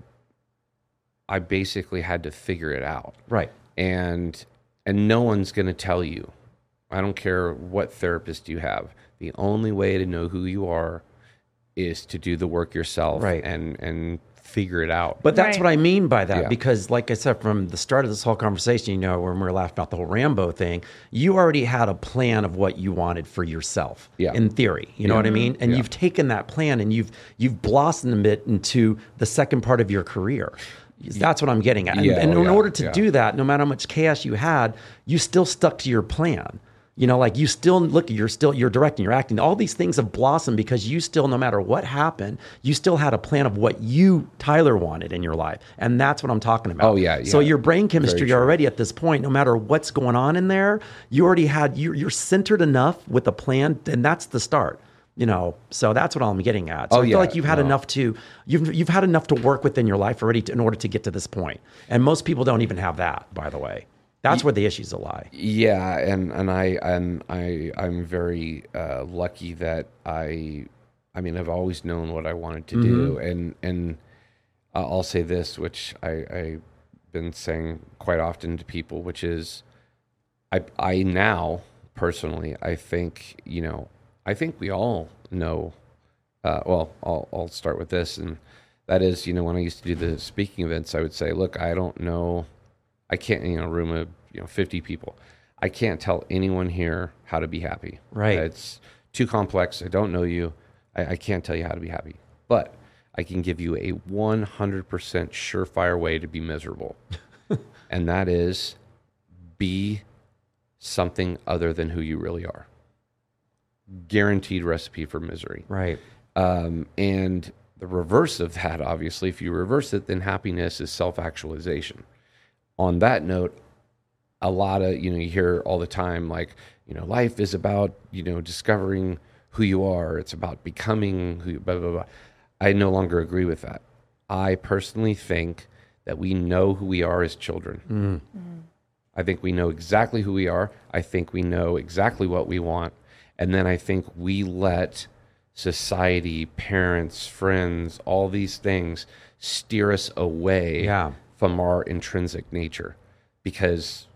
I basically had to figure it out, Right. and and no one's going to tell you. I don't care what therapist you have. The only way to know who you are is to do the work yourself, Right. And and figure it out. But that's Right. what I mean by that Yeah. because, like I said, from the start of this whole conversation, you know, when we were laughing about the whole Rambo thing, you already had a plan of what you wanted for yourself. Yeah. In theory, you know Yeah. what I mean, and Yeah. you've taken that plan and you've you've blossomed it into the second part of your career. That's what I'm getting at. And, Yeah, and oh, in yeah, order to yeah. do that, no matter how much chaos you had, you still stuck to your plan. You know, like you still look, you're still, you're directing, you're acting. All these things have blossomed because you still, no matter what happened, you still had a plan of what you, Tyler, wanted in your life. And that's what I'm talking about. Oh, yeah, So your brain chemistry already at this point, no matter what's going on in there, you already had, you're, you're centered enough with a plan, and that's the start. You know, so that's what I'm getting at. So Oh, I feel yeah, like you've had no. enough to you've you've had enough to work with in your life already to, in order to get to this point. And most people don't even have that, by the way. That's where the issues lie. Yeah, and and I and I I'm very uh, lucky that I I mean I've always known what I wanted to do, and and I'll say this, which I I've been saying quite often to people, which is I I now personally I think you know I think we all know. Uh, well, I'll I'll start with this, and that is you know when I used to do the speaking events, I would say, look, I don't know. I can't, you know, room of you know fifty people. I can't tell anyone here how to be happy. Right. It's too complex. I don't know you. I, I can't tell you how to be happy. But I can give you a one hundred percent surefire way to be miserable, [laughs] and that is be something other than who you really are. Guaranteed recipe for misery. Right. Um, and the reverse of that, obviously, if you reverse it, then happiness is self actualization. On that note, a lot of, you know, you hear all the time, like, you know, life is about, you know, discovering who you are, it's about becoming who you, blah, blah, blah. I no longer agree with that. I personally think that we know who we are as children. Mm. Mm-hmm. I think we know exactly who we are. I think we know exactly what we want. And then I think we let society, parents, friends, all these things steer us away Yeah. From our intrinsic nature because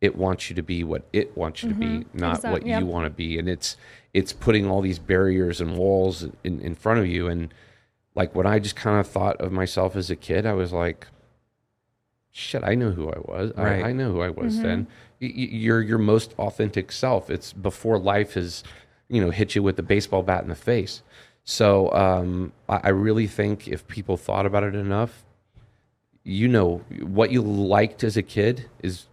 it wants you to be what it wants you to be, not Exact- what yep. you want to be. And it's it's putting all these barriers and walls in, in front of you. And like when I just kind of thought of myself as a kid, I was like, shit, I know who I was. Right. I, I know who I was then. Y- y- You're your most authentic self. It's before life has, you know, hit you with the baseball bat in the face. So um, I, I really think if people thought about it enough, you know, what you liked as a kid is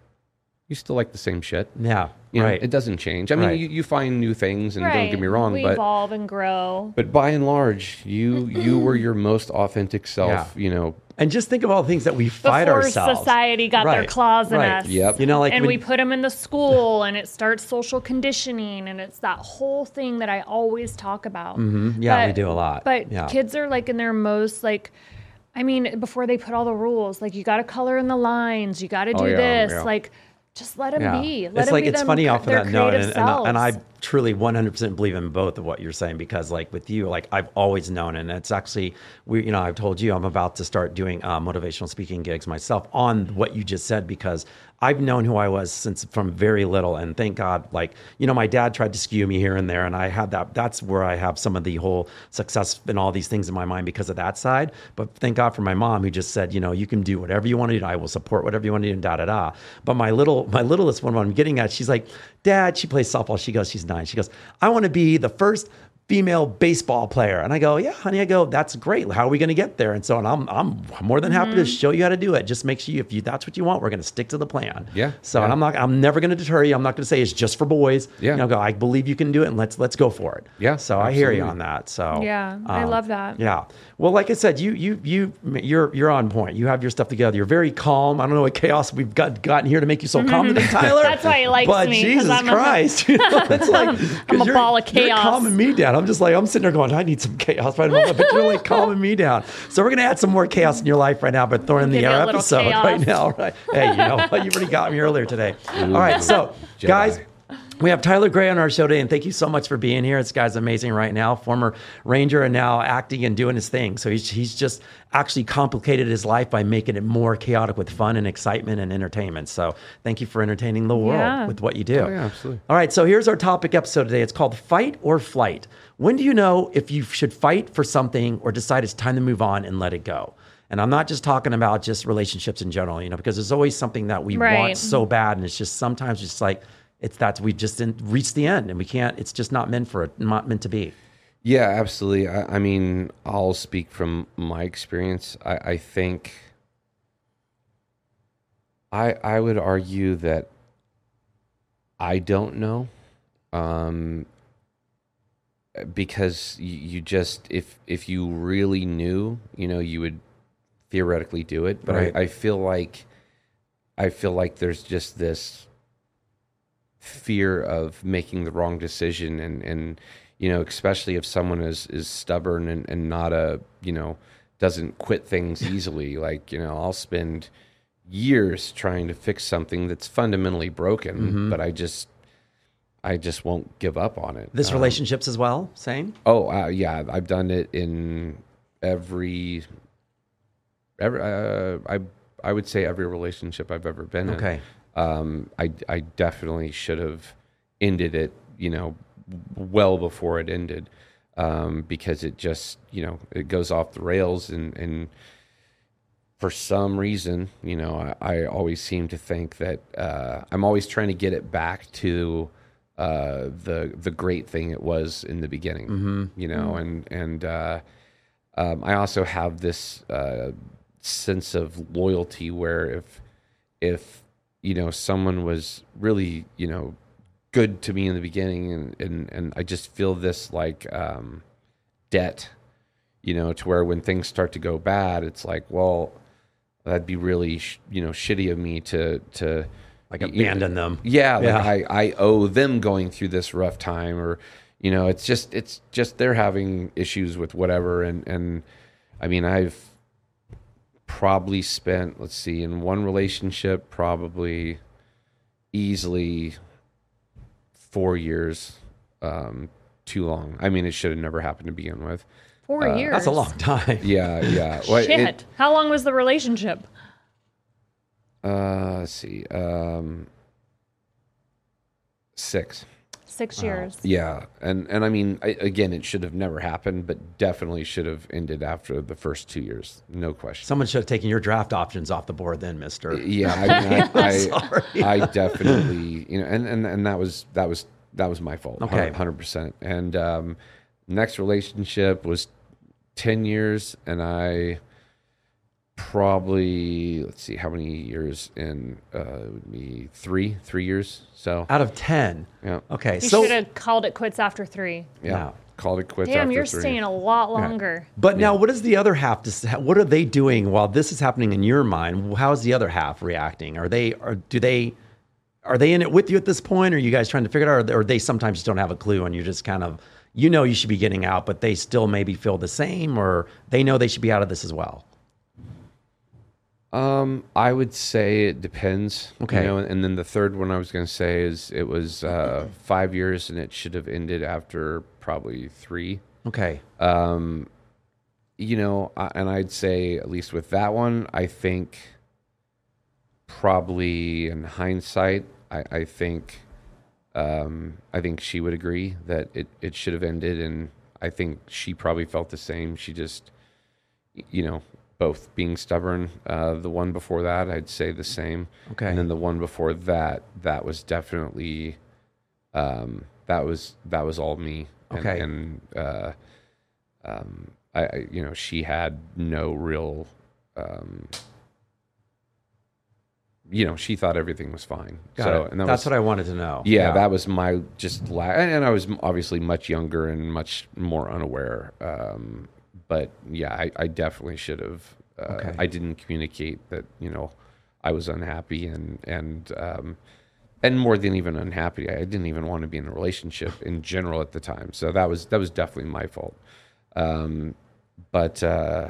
you still like the same shit. Yeah. You know, right. it doesn't change. I mean, Right. you, you find new things, and don't get me wrong, we but evolve and grow. but by and large, you you were your most authentic self. Yeah. You know, and just think of all the things that we fight Before ourselves. society got their Right, claws in us. Yep. You know, like and when- we put them in the school and it starts social conditioning and it's that whole thing that I always talk about. Mm-hmm. Yeah, we do a lot. But Yeah. kids are like in their most like I mean, before they put all the rules, like you got to color in the lines, you got to do Oh, yeah, this, yeah. like just let them Yeah. be. Let it's 'em like be it's them funny off of that note, and, and, and I truly 100% believe in both of what you're saying because like with you like i've always known and it's actually we you know i've told you i'm about to start doing uh, motivational speaking gigs myself on what you just said because i've known who i was since from very little and thank god like you know my dad tried to skew me here and there and i had that that's where i have some of the whole success and all these things in my mind because of that side. But thank god for my mom who just said you know you can do whatever you want to do i will support whatever you want to do and da da da. But my little my littlest one what i'm getting at she's like dad she plays softball she goes she's nine she goes i want to be the first female baseball player. And I go, yeah, honey, I go, that's great. How are we going to get there? And so and I'm, I'm more than happy to mm-hmm. show you how to do it. Just make sure you, if you, that's what you want, we're going to stick to the plan. Yeah, So, yeah. and I'm not, I'm never going to deter you. I'm not going to say it's just for boys. Yeah. You know, go, I believe you can do it and let's, let's go for it. Yeah, So I hear you on that. So Yeah, I um, love that. Yeah. Well, like I said, you, you, you, you're, you're on point. You have your stuff together. You're very calm. I don't know what chaos we've got gotten here to make you so calm mm-hmm. today, Tyler. That's why he likes but me, 'cause Jesus I'm a- Christ. [laughs] you know, it's like, 'cause [laughs] I'm a ball of chaos. You're chaos. calming me down. I'm just like, I'm sitting there going, I need some chaos right now. But you're like calming me down. So we're going to add some more chaos in your life right now, but throwing in the Give air episode chaos. right now. Right? Hey, you know what? You already got me earlier today. All right. So, Jedi. guys, we have Tyler Grey on our show today, and thank you so much for being here. This guy's amazing right now, former Ranger and now acting and doing his thing. So he's, he's just actually complicated his life by making it more chaotic with fun and excitement and entertainment. So thank you for entertaining the world Yeah. with what you do. Oh, yeah, absolutely. All right, so here's our topic episode today. It's called Fight or Flight. When do you know if you should fight for something or decide it's time to move on and let it go? And I'm not just talking about just relationships in general, you know, because there's always something that we want so bad, and it's just sometimes just like it's that we just didn't reach the end, and we can't. It's just not meant for it, not meant to be. Yeah, absolutely. I, I mean, I'll speak from my experience. I, I think I I would argue that I don't know, um, because you, you just if if you really knew, you know, you would theoretically do it. But Right. I, I feel like I feel like there's just this fear of making the wrong decision and and you know especially if someone is is stubborn and, and not a you know doesn't quit things [laughs] easily like you know i'll spend years trying to fix something that's fundamentally broken Mm-hmm. but i just i just won't give up on it This Um, relationships as well, same. oh uh, yeah i've done it in every every uh, i i would say every relationship i've ever been in Okay. um, I I definitely should have ended it, you know, well before it ended, um, because it just you know it goes off the rails and and for some reason, you know, I, I always seem to think that uh, I'm always trying to get it back to uh, the the great thing it was in the beginning, you know, and and uh, um, I also have this uh, sense of loyalty where if if you know someone was really you know good to me in the beginning and and, and I just feel this like um, debt you know to where when things start to go bad it's like well that'd be really sh- you know shitty of me to to Like y- you know, abandon them. yeah, like Yeah. I, I owe them going through this rough time or you know, it's just it's just they're having issues with whatever and and I mean I've probably spent let's see in one relationship probably easily four years um too long. I mean it should have never happened to begin with. Four years. That's a long [laughs] time. Yeah, yeah. Well, Shit. it- How long was the relationship? Uh let's see. Um six. Six years. Yeah, and and I mean, I, again, it should have never happened, but definitely should have ended after the first two years, no question. Someone should have taken your draft options off the board then, Mister. yeah, [laughs] I mean, I, Sorry. I, I definitely, you know, and, and and that was that was that was my fault, Okay. hundred percent. And um, next relationship was ten years, and I probably let's see how many years in uh, it would be three three years. So Out of ten. yeah, Okay, So You so should have called it quits after three. yeah, Yeah. called it quits. Damn, after you're three. staying a lot longer. But now, what does the other half? dis- What are they doing while this is happening in your mind? How is the other half reacting? Are they? Are do they? Are they in it with you at this point? Or are you guys trying to figure it out? Or, or they sometimes just don't have a clue, and you just kind of, you know, you should be getting out, but they still maybe feel the same, or they know they should be out of this as well. Um, I would say it depends. you Okay. know, and then the third one I was going to say is it was uh, five years, and it should have ended after probably three. Okay. Um, you know, I- and I'd say at least with that one, I think probably in hindsight, I, I think um, I think she would agree that it, it should have ended, and I think she probably felt the same. She just, you know, both being stubborn. Uh, the one before that, I'd say the same. Okay. And then the one before that, that was definitely, um, that was that was all me. And, Okay. And uh, um, I, I, you know, she had no real. Um, you know, she thought everything was fine. Got so, it. and that That's was, what I wanted to know. yeah, that was my just la- and and I was obviously much younger and much more unaware. Um, but yeah, I, I definitely should have. Uh, Okay. I didn't communicate that you know I was unhappy and and um, and more than even unhappy, I didn't even want to be in a relationship in general at the time. So that was that was definitely my fault. Um, but uh,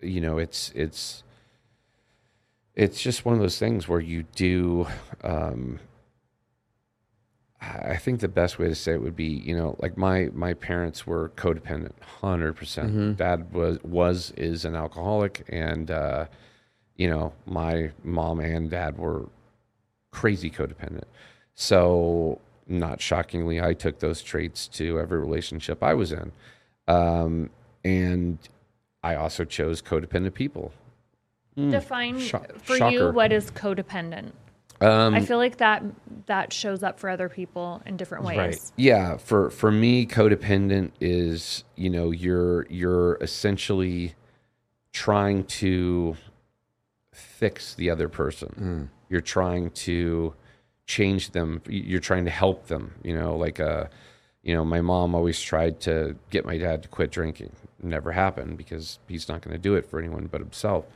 you know, it's it's it's just one of those things where you do um I think the best way to say it would be, you know, like my my parents were codependent, 100%. percent Dad was was is an alcoholic and uh you know, my mom and dad were crazy codependent. So, not shockingly, I took those traits to every relationship I was in. Um and I also chose codependent people. Define Sho- for you what is codependent. Um I feel like that that shows up for other people in different ways. Right. Yeah, for for me, codependent is you know you're you're essentially trying to fix the other person. You're trying to change them. You're trying to help them. You know, like uh, you know, my mom always tried to get my dad to quit drinking. Never happened because he's not going to do it for anyone but himself.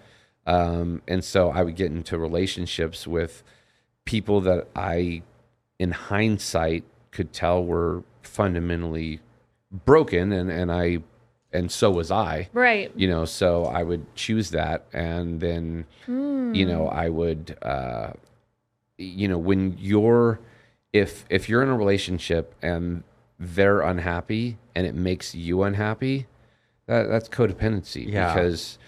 Um, and so I would get into relationships with people that I, in hindsight, could tell were fundamentally broken, and and I, and so was I. Right. You know, so I would choose that, and then, you know, I would, uh, you know, when you're, if if you're in a relationship and they're unhappy and it makes you unhappy, that that's codependency Yeah. because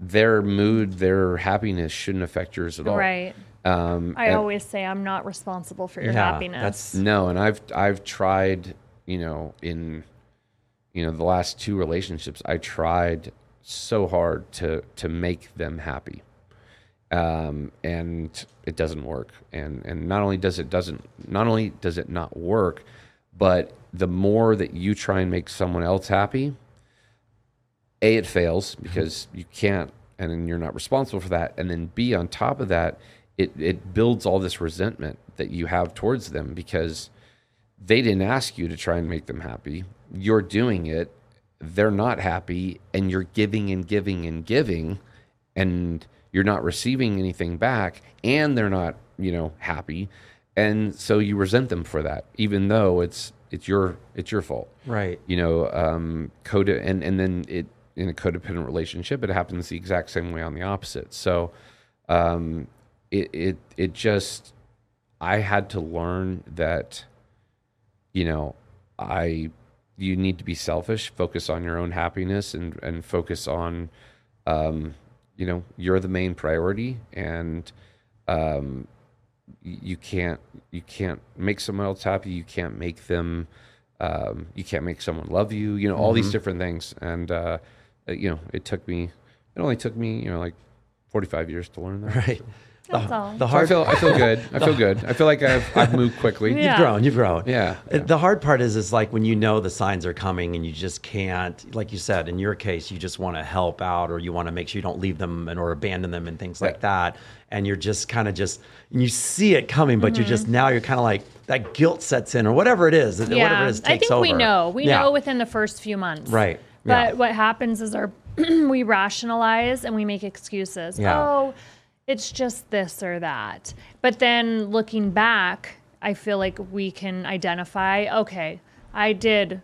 their mood, their happiness shouldn't affect yours at all. Right. Um, I and- always say I'm not responsible for your Yeah, happiness. that's- no, and I've I've tried, you know, in you know the last two relationships, I tried so hard to to make them happy, um, and it doesn't work. And and not only does it doesn't not only does it not work, but the more that you try and make someone else happy, a it fails because you can't and then you're not responsible for that and then b on top of that it it builds all this resentment that you have towards them because they didn't ask you to try and make them happy. You're doing it. They're not happy and you're giving and giving and giving and you're not receiving anything back and they're not you know happy. And so you resent them for that even though it's it's your it's your fault. Right. you know um code and and then it in a codependent relationship it happens the exact same way on the opposite. So um it it it just i had to learn that you know i you need to be selfish focus on your own happiness and and focus on um you know you're the main priority and um you can't you can't make someone else happy you can't make them um, you can't make someone love you you know all these different things. And uh, you know it took me it only took me you know like 45 years to learn that. Right. That's all. The So I hard feel I feel good I [laughs] feel good I feel like I've I've moved quickly Yeah. You've grown. You've grown. Yeah, Uh, yeah. The hard part is, is like when you know the signs are coming and you just can't, like you said, in your case, you just want to help out or you want to make sure you don't leave them and or abandon them and things like that. And you're just kind of just, you see it coming, but you're just now you're kind of like that guilt sets in or whatever it is. yeah, Whatever it is I takes think we know. We Yeah. know within the first few months. Right. But Yeah. what happens is our [clears throat] we rationalize and we make excuses. Yeah. Oh, it's just this or that. But then looking back, I feel like we can identify, okay, I did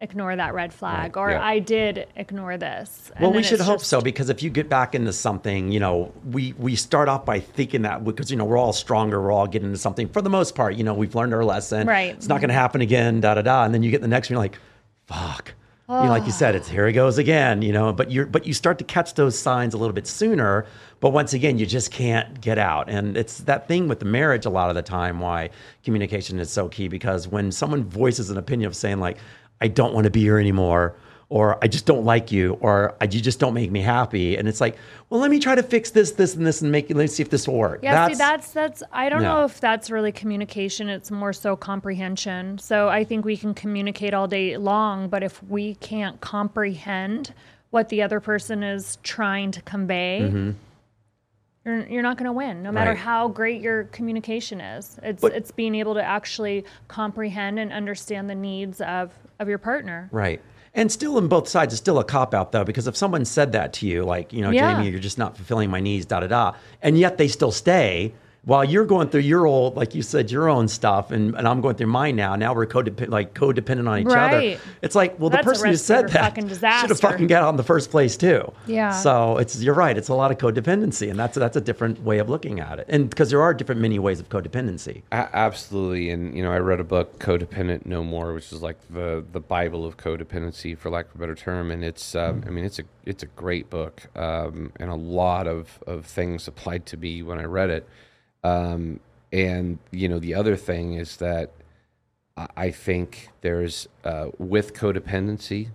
ignore that red flag, Right, or yeah. I did ignore this. And Well, we should hope just- so because if you get back into something, you know, we we start off by thinking that because you know we're all stronger, we're all getting into something for the most part. You know, we've learned our lesson. Right. It's not going to happen again. Da da da. And then you get the next one, you're like, fuck. You know, like you ah. said, it's here he goes again. You know, but you're but you start to catch those signs a little bit sooner. But once again, you just can't get out, and it's that thing with the marriage a lot of the time. Why communication is so key because when someone voices an opinion of saying like, I don't want to be here anymore or I just don't like you, or you just don't make me happy. And it's like, well, let me try to fix this, this, and this, and make let's see if this will work. Yeah, see, that's that's. I don't Yeah. know if that's really communication. It's more so comprehension. So I think we can communicate all day long, but if we can't comprehend what the other person is trying to convey, you're you're not going to win. No matter Mm-hmm. Right. how great your communication is, it's But- it's being able to actually comprehend and understand the needs of of your partner. right. And still, on both sides, it's still a cop out though, because if someone said that to you, like, you know, Yeah. Jamie, you're just not fulfilling my needs, da da da, and yet they still stay. While you're going through your old, like you said, your own stuff, and, and I'm going through mine now. Now we're codependent, like codependent on each Right. other. It's like, well, That's the person who said that [laughs] should have fucking got out in the first place too. Yeah. So it's you're right. It's a lot of codependency, and that's that's a different way of looking at it. And because there are different many ways of codependency. A- absolutely, and you know, I read a book, "Codependent No More," which is like the the Bible of codependency, for lack of a better term. And it's, um, I mean, it's a it's a great book, um, and a lot of of things applied to me when I read it. Um, and you know, the other thing is that I- think there's uh, with codependency,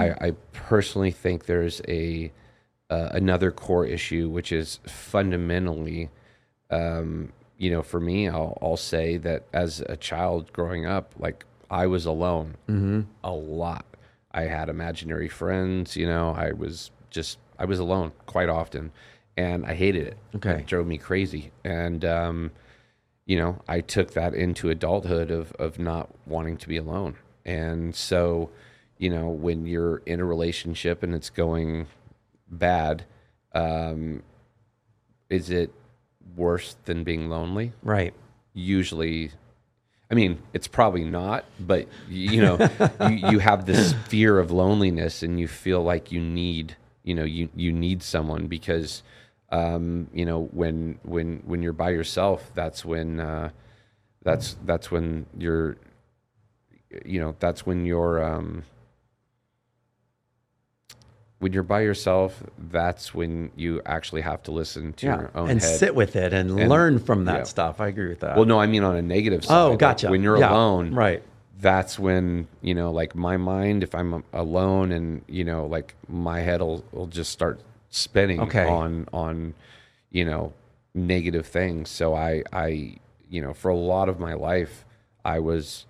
I, I personally think there's a uh, another core issue, which is fundamentally um, you know, for me, I'll, I'll say that as a child growing up, like I was alone a lot. I had imaginary friends, you know, I was just, I was alone quite often and I hated it. Okay. It drove me crazy. And, um, you know, I took that into adulthood of, of not wanting to be alone. And so, you know, when you're in a relationship and it's going bad, um, is it worse than being lonely? Right. Usually, I mean, it's probably not, but you know, [laughs] you, you have this fear of loneliness and you feel like you need, you know, you, you need someone because, um, you know, when, when, when you're by yourself, that's when, uh, that's, that's when you're, you know, that's when you're, um, when you're by yourself, that's when you actually have to listen to Yeah. your own And head. sit with it and, And- learn from that yeah. stuff. I agree with that. Well, no, I mean on a negative side. Oh, like, gotcha. when you're Yeah, alone, right. That's when you know, like my mind. If I'm alone, and you know, like my head will, will just start spinning Okay. on on you know negative things. So I I you know for a lot of my life, I was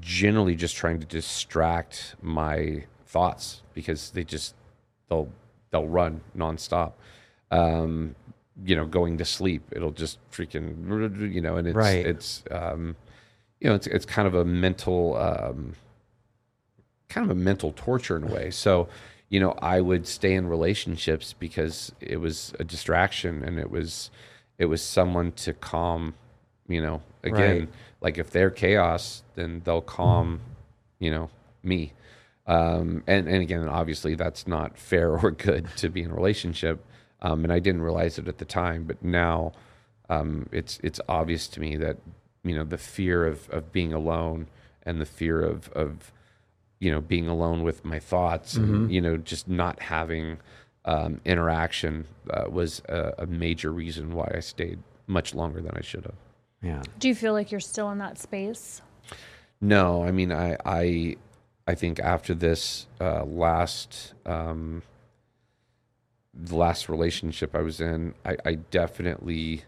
generally just trying to distract my thoughts because they just they'll they'll run nonstop. Um, you know, going to sleep, it'll just freaking you know, and it's Right. it's um, you know, it's it's kind of a mental um, kind of a mental torture in a way. So, you know, I would stay in relationships because it was a distraction and it was it was someone to calm, you know, again, Right. like if they're chaos, then they'll calm, you know, me. Um, and, and again, obviously that's not fair [laughs] or good to be in a relationship. Um, and I didn't realize it at the time, but now, um, it's, it's obvious to me that, you know, the fear of, of being alone and the fear of, of, you know, being alone with my thoughts and, you know, just not having, um, interaction, uh, was a, a major reason why I stayed much longer than I should have. yeah. Do you feel like you're still in that space? No, I mean, I, I, I think after this uh, last, um, the last relationship I was in, I, I definitely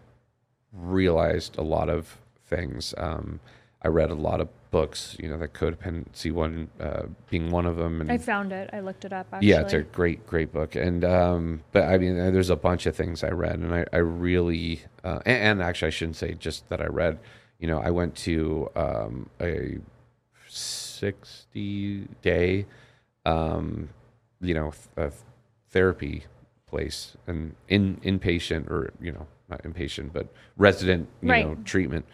realized a lot of things. Um, I read a lot of books, you know, the codependency one uh, being one of them, and I found it. I looked it up. Actually. yeah, it's a great, great book. And um, but I mean, uh, there's a bunch of things I read, and I, I really, uh, and, and actually, I shouldn't say just that I read. You know, I went to um, a 60 day, um, you know, th- a therapy place, and in inpatient or you know, not inpatient, but resident, you Right. know, treatment.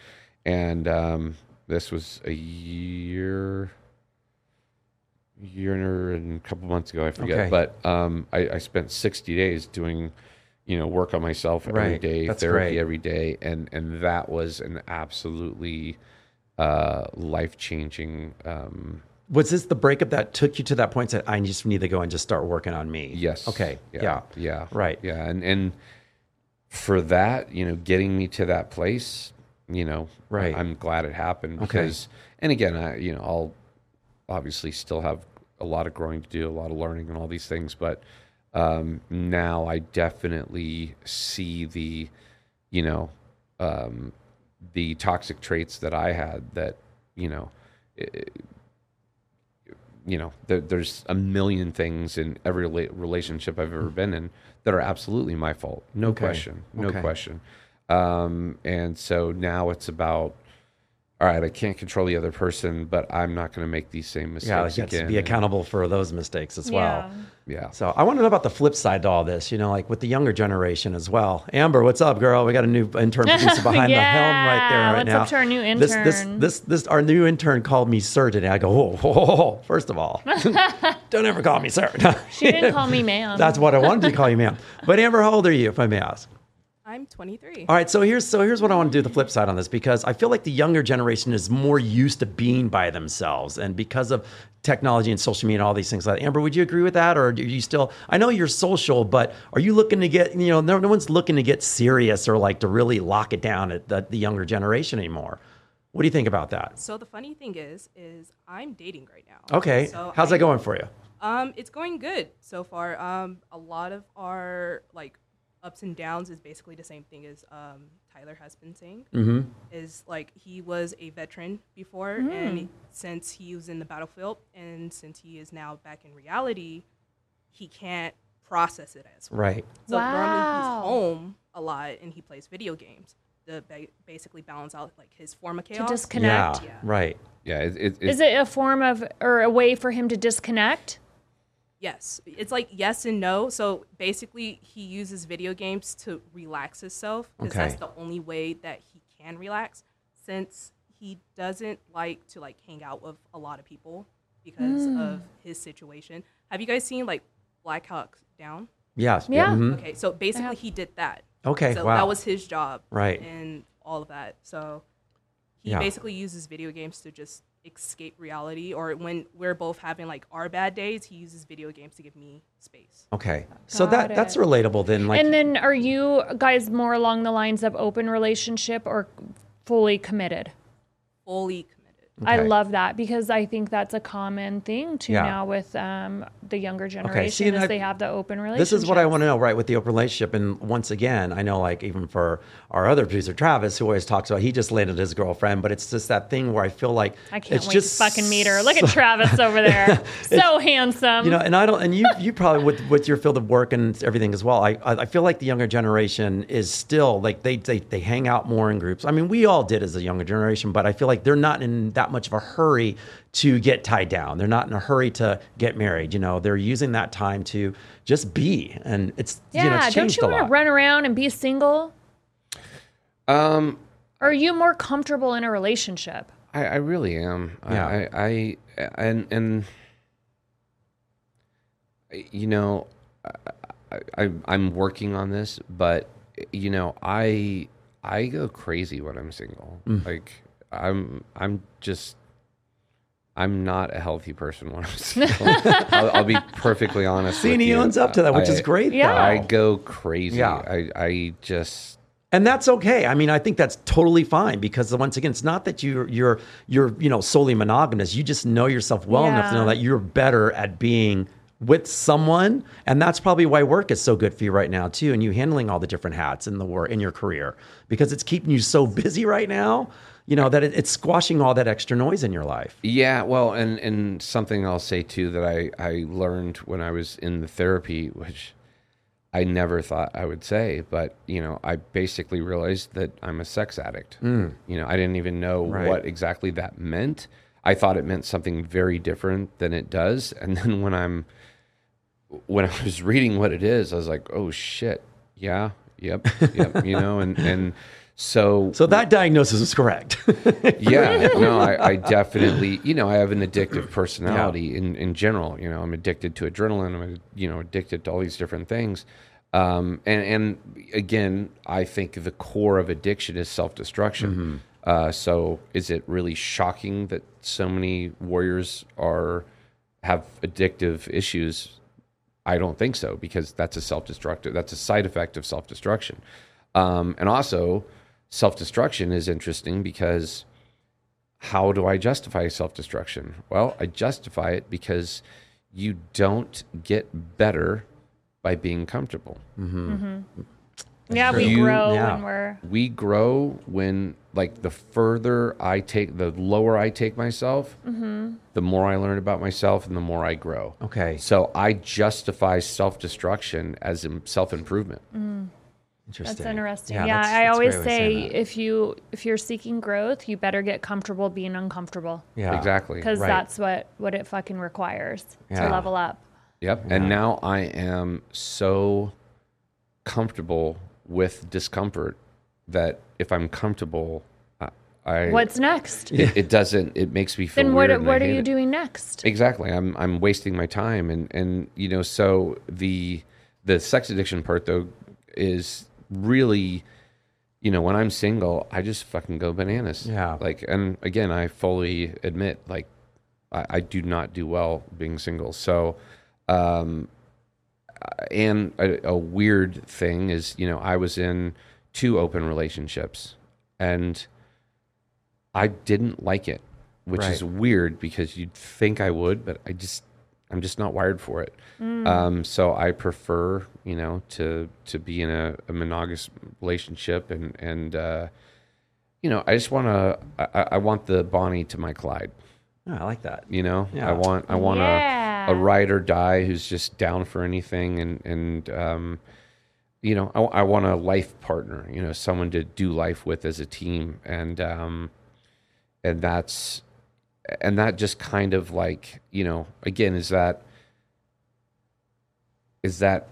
And um, this was a year year and a couple months ago. I forget, Okay. but um, I, I spent 60 days doing, you know, work on myself every Right. day, That's therapy great. every day, and and that was an absolutely uh, life changing. Um, Was this the breakup that took you to that point? That I just need to go and just start working on me. yes. Okay. Yeah. Yeah. Yeah. Right. Yeah. And and for that, you know, getting me to that place, you know, Right. I'm glad it happened Okay. because, and again, I, you know, I'll obviously still have a lot of growing to do, a lot of learning and all these things, but um, now I definitely see the, you know, um, the toxic traits that I had that, you know, you know, there, there's a million things in every relationship I've ever been in that are absolutely my fault. No Okay. question. No Okay. question. Um, and so now it's about, all right, I can't control the other person, but I'm not going to make these same mistakes Yeah, like you to again. be accountable for those mistakes as well. Yeah. Yeah. So I want to know about the flip side to all this, you know, like with the younger generation as well. Amber, what's up, girl? We got a new intern [laughs] producer behind the helm right there Yeah, right what's now. up to our new This, this, intern? this, this, our new intern called me sir today. I go, whoa, whoa, whoa, whoa. first of all, [laughs] don't ever call me sir. She didn't call me ma'am. [laughs] That's what I wanted to call you, ma'am. But Amber, how old are you, if I may ask? I'm 23. All right, so here's so here's what I want to do the flip side on this because I feel like the younger generation is more used to being by themselves and because of technology and social media and all these things like that. Amber, would you agree with that or do you still I know you're social, but are you looking to get, you know, no, no one's looking to get serious or like to really lock it down at the, the younger generation anymore. What do you think about that? So the funny thing is, is I'm dating right now. Okay. So How's I- that going for you? Um, it's going good so far. Um, a lot of our like ups and downs is basically the same thing as um, Tyler has been saying. Mhm. Is like he was a veteran before, and since he was in the battlefield, and since he is now back in reality, he can't process it as well. Right. So normally he's home a lot and he plays video games to ba- basically balance out like his form of to disconnect. Yeah, Yeah. right. Yeah. It, it, it, Is it a form of or a way for him to disconnect? Yes, it's like yes and no. So basically, he uses video games to relax himself because Okay. that's the only way that he can relax. Since he doesn't like to like hang out with a lot of people because Hmm. of his situation. Have you guys seen like Black Hawk Down? Yes. Yeah. mhm. Okay, so basically he did that. Okay, so wow. that was his job, Right. and all of that. So he Yeah. basically uses video games to just escape reality. Or when we're both having like our bad days, he uses video games to give me space. Okay. So Got that that's relatable then like and then are you guys more along the lines of open relationship or fully committed? Fully committed. I love that because I think that's a common thing too Yeah. now with um, the younger generation see, and is I- they have the open relationship. This is what I want to know, right, with the open relationship. And once again, I know, like, even for our other producer, Travis, who always talks about he just landed his girlfriend, but it's just that thing where I feel like I can't it's wait just to fucking meet her. [laughs] Look at Travis over there, [laughs] so handsome. You know, and I don't, and you, you probably with with your field of work and everything as well. I, I I feel like the younger generation is still like they, they they hang out more in groups. I mean, we all did as a younger generation, but I feel like they're not in that much of a hurry to get tied down. They're not in a hurry to get married. You know, they're using that time to just be, and it's yeah, you know, it's don't you want to run around and be single? um, are you more comfortable in a relationship? I, I really am. Yeah. I, I, I and and you know, I, I I'm working on this, but you know, I I go crazy when I'm single. Mm. Like I'm I'm just I'm not a healthy person when I'm [laughs] single. I'll, I'll be perfectly honest. See, with and he you. owns up to that, which I- is great. Yeah. though. I go crazy. Yeah. I I just and that's okay. I mean, I think that's totally fine because once again, it's not that you're you're you're you know solely monogamous. You just know yourself well enough to know that you're better at being with someone, and that's probably why work is so good for you right now too. And you handling all the different hats in the war in your career because it's keeping you so busy right now. You know that it, it's squashing all that extra noise in your life. Yeah, well, and and something I'll say too that I I learned when I was in the therapy, which I never thought I would say, but you know, I basically realized that I'm a sex addict. Hmm. You know, I didn't even know Right. what exactly that meant. I thought it meant something very different than it does, [laughs] and then when I'm when I was reading what it is, I was like, oh shit, yeah, Yep, yep. you know, and and [laughs] so So that diagnosis is correct. [laughs] yeah, no, I, I [laughs] definitely, you know, I have an addictive personality in, in general. You know, I'm addicted to adrenaline. I'm, you know, addicted to all these different things. Um, and, and again, I think the core of addiction is self destruction. Uh, so is it really shocking that so many warriors are have addictive issues? I don't think so because that's a self destructive, that's a side effect of self destruction. Um, and also, self destruction is interesting because how do I justify self destruction? Well, I justify it because you don't get better by being comfortable. Mm-hmm. Mm-hmm. Yeah, we You- grow yeah. when we're We grow when, like, the further I take, the lower I take myself, mm-hmm. the more I learn about myself and the more I grow. okay. So I justify self destruction as self improvement. Mm. Interesting. That's interesting. Yeah, Yeah, that's- I that's always great way of saying say if you if you're seeking growth, you better get comfortable being uncomfortable yeah. Exactly. because Right. that's what what it fucking requires Yeah. to level up. Yep. And now I am so comfortable with discomfort that if I'm comfortable, I, I What's next? it, it doesn't. It makes me feel Then weird. what and what are you it. doing next? Exactly. I'm I'm wasting my time, and and you know, so the the sex addiction part though is really, you know, when I'm single, I just fucking go bananas. Yeah. Like, and again, I fully admit, like, I, I do not do well being single. So, um, and a, a weird thing is, you know, I was in two open relationships, and I didn't like it, which is weird because you'd think I would, but I just I'm just not wired for it. Um, so I prefer, you know, to to be in a, a monogamous relationship, and and uh, you know, I just want to I, I want the Bonnie to my Clyde. Oh, I like that. You know, Yeah. I want I want Yeah. a a ride or die who's just down for anything, and and um, you know, I, I want a life partner. You know, someone to do life with as a team, and um, and that's and that just kind of like you know, again, is that is that